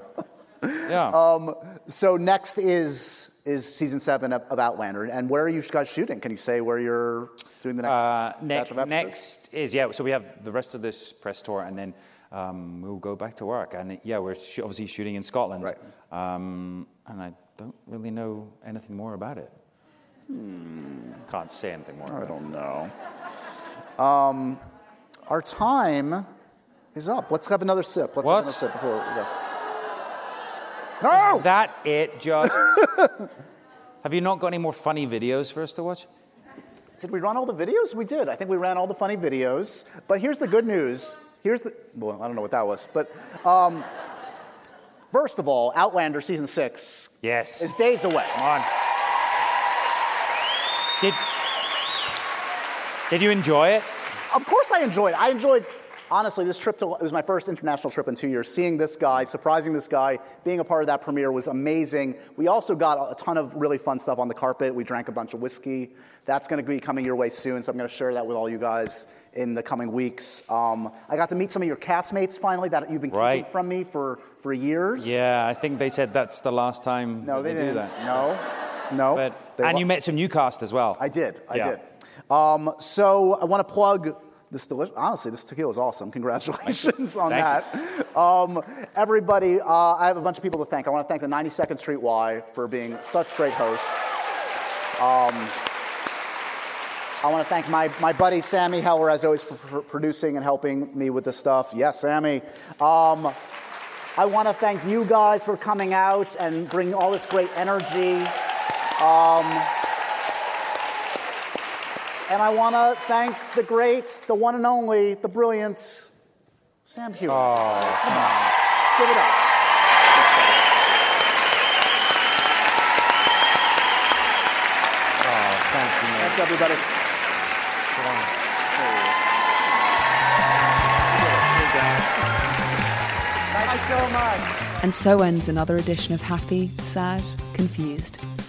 Speaker 5: Yeah.
Speaker 2: Um, So next is is season seven of, of Outlander, and where are you guys shooting? Can you say where you're doing the next
Speaker 5: Uh, next, next is yeah. So we have the rest of this press tour, and then um, we'll go back to work. And yeah, we're sh- obviously shooting in Scotland.
Speaker 2: Right.
Speaker 5: Um, and I don't really know anything more about it. Can't say anything more.
Speaker 2: Hmm. I don't know. Um, our time is up. Let's have another sip. Let's
Speaker 5: What?
Speaker 2: have another sip before we go.
Speaker 5: Is that it, Josh? have you not got any more funny videos for us to watch?
Speaker 2: Did we run all the videos? We did. I think we ran all the funny videos. But here's the good news. Here's the well, I don't know what that was, but um, first of all, Outlander season six
Speaker 5: Yes.
Speaker 2: is days away.
Speaker 5: Come on. Did, did you enjoy it?
Speaker 2: Of course, I enjoyed. it. I enjoyed. Honestly, this trip to it was my first international trip in two years. Seeing this guy, surprising this guy, being a part of that premiere was amazing. We also got a ton of really fun stuff on the carpet. We drank a bunch of whiskey. That's going to be coming your way soon, so I'm going to share that with all you guys in the coming weeks. Um, I got to meet some of your castmates finally that you've been
Speaker 5: Right.
Speaker 2: keeping from me for for years.
Speaker 5: Yeah, I think they said that's the last time
Speaker 2: No, they,
Speaker 5: they,
Speaker 2: didn't.
Speaker 5: do that.
Speaker 2: No, no.
Speaker 5: But, and you met some new cast as well.
Speaker 2: I did. I
Speaker 5: Yeah.
Speaker 2: did. Um, so I want to plug this delicious. Honestly, this tequila is awesome. Congratulations on
Speaker 5: Thank
Speaker 2: that. Um, everybody, uh, I have a bunch of people to thank. I want to thank the 92nd Street Y for being such great hosts. Um, I want to thank my, my buddy Sammy Heller, as always, for pr- producing and helping me with this stuff. Yes, Sammy. Um, I want to thank you guys for coming out and bringing all this great energy. Um, and I want to thank the great, the one and only, the brilliant Sam Heughan. Oh, come on. Give it up.
Speaker 5: Oh, thank you, mate.
Speaker 2: Thanks, everybody. Thank you so much.
Speaker 1: And so ends another edition of Happy, Sad, Confused.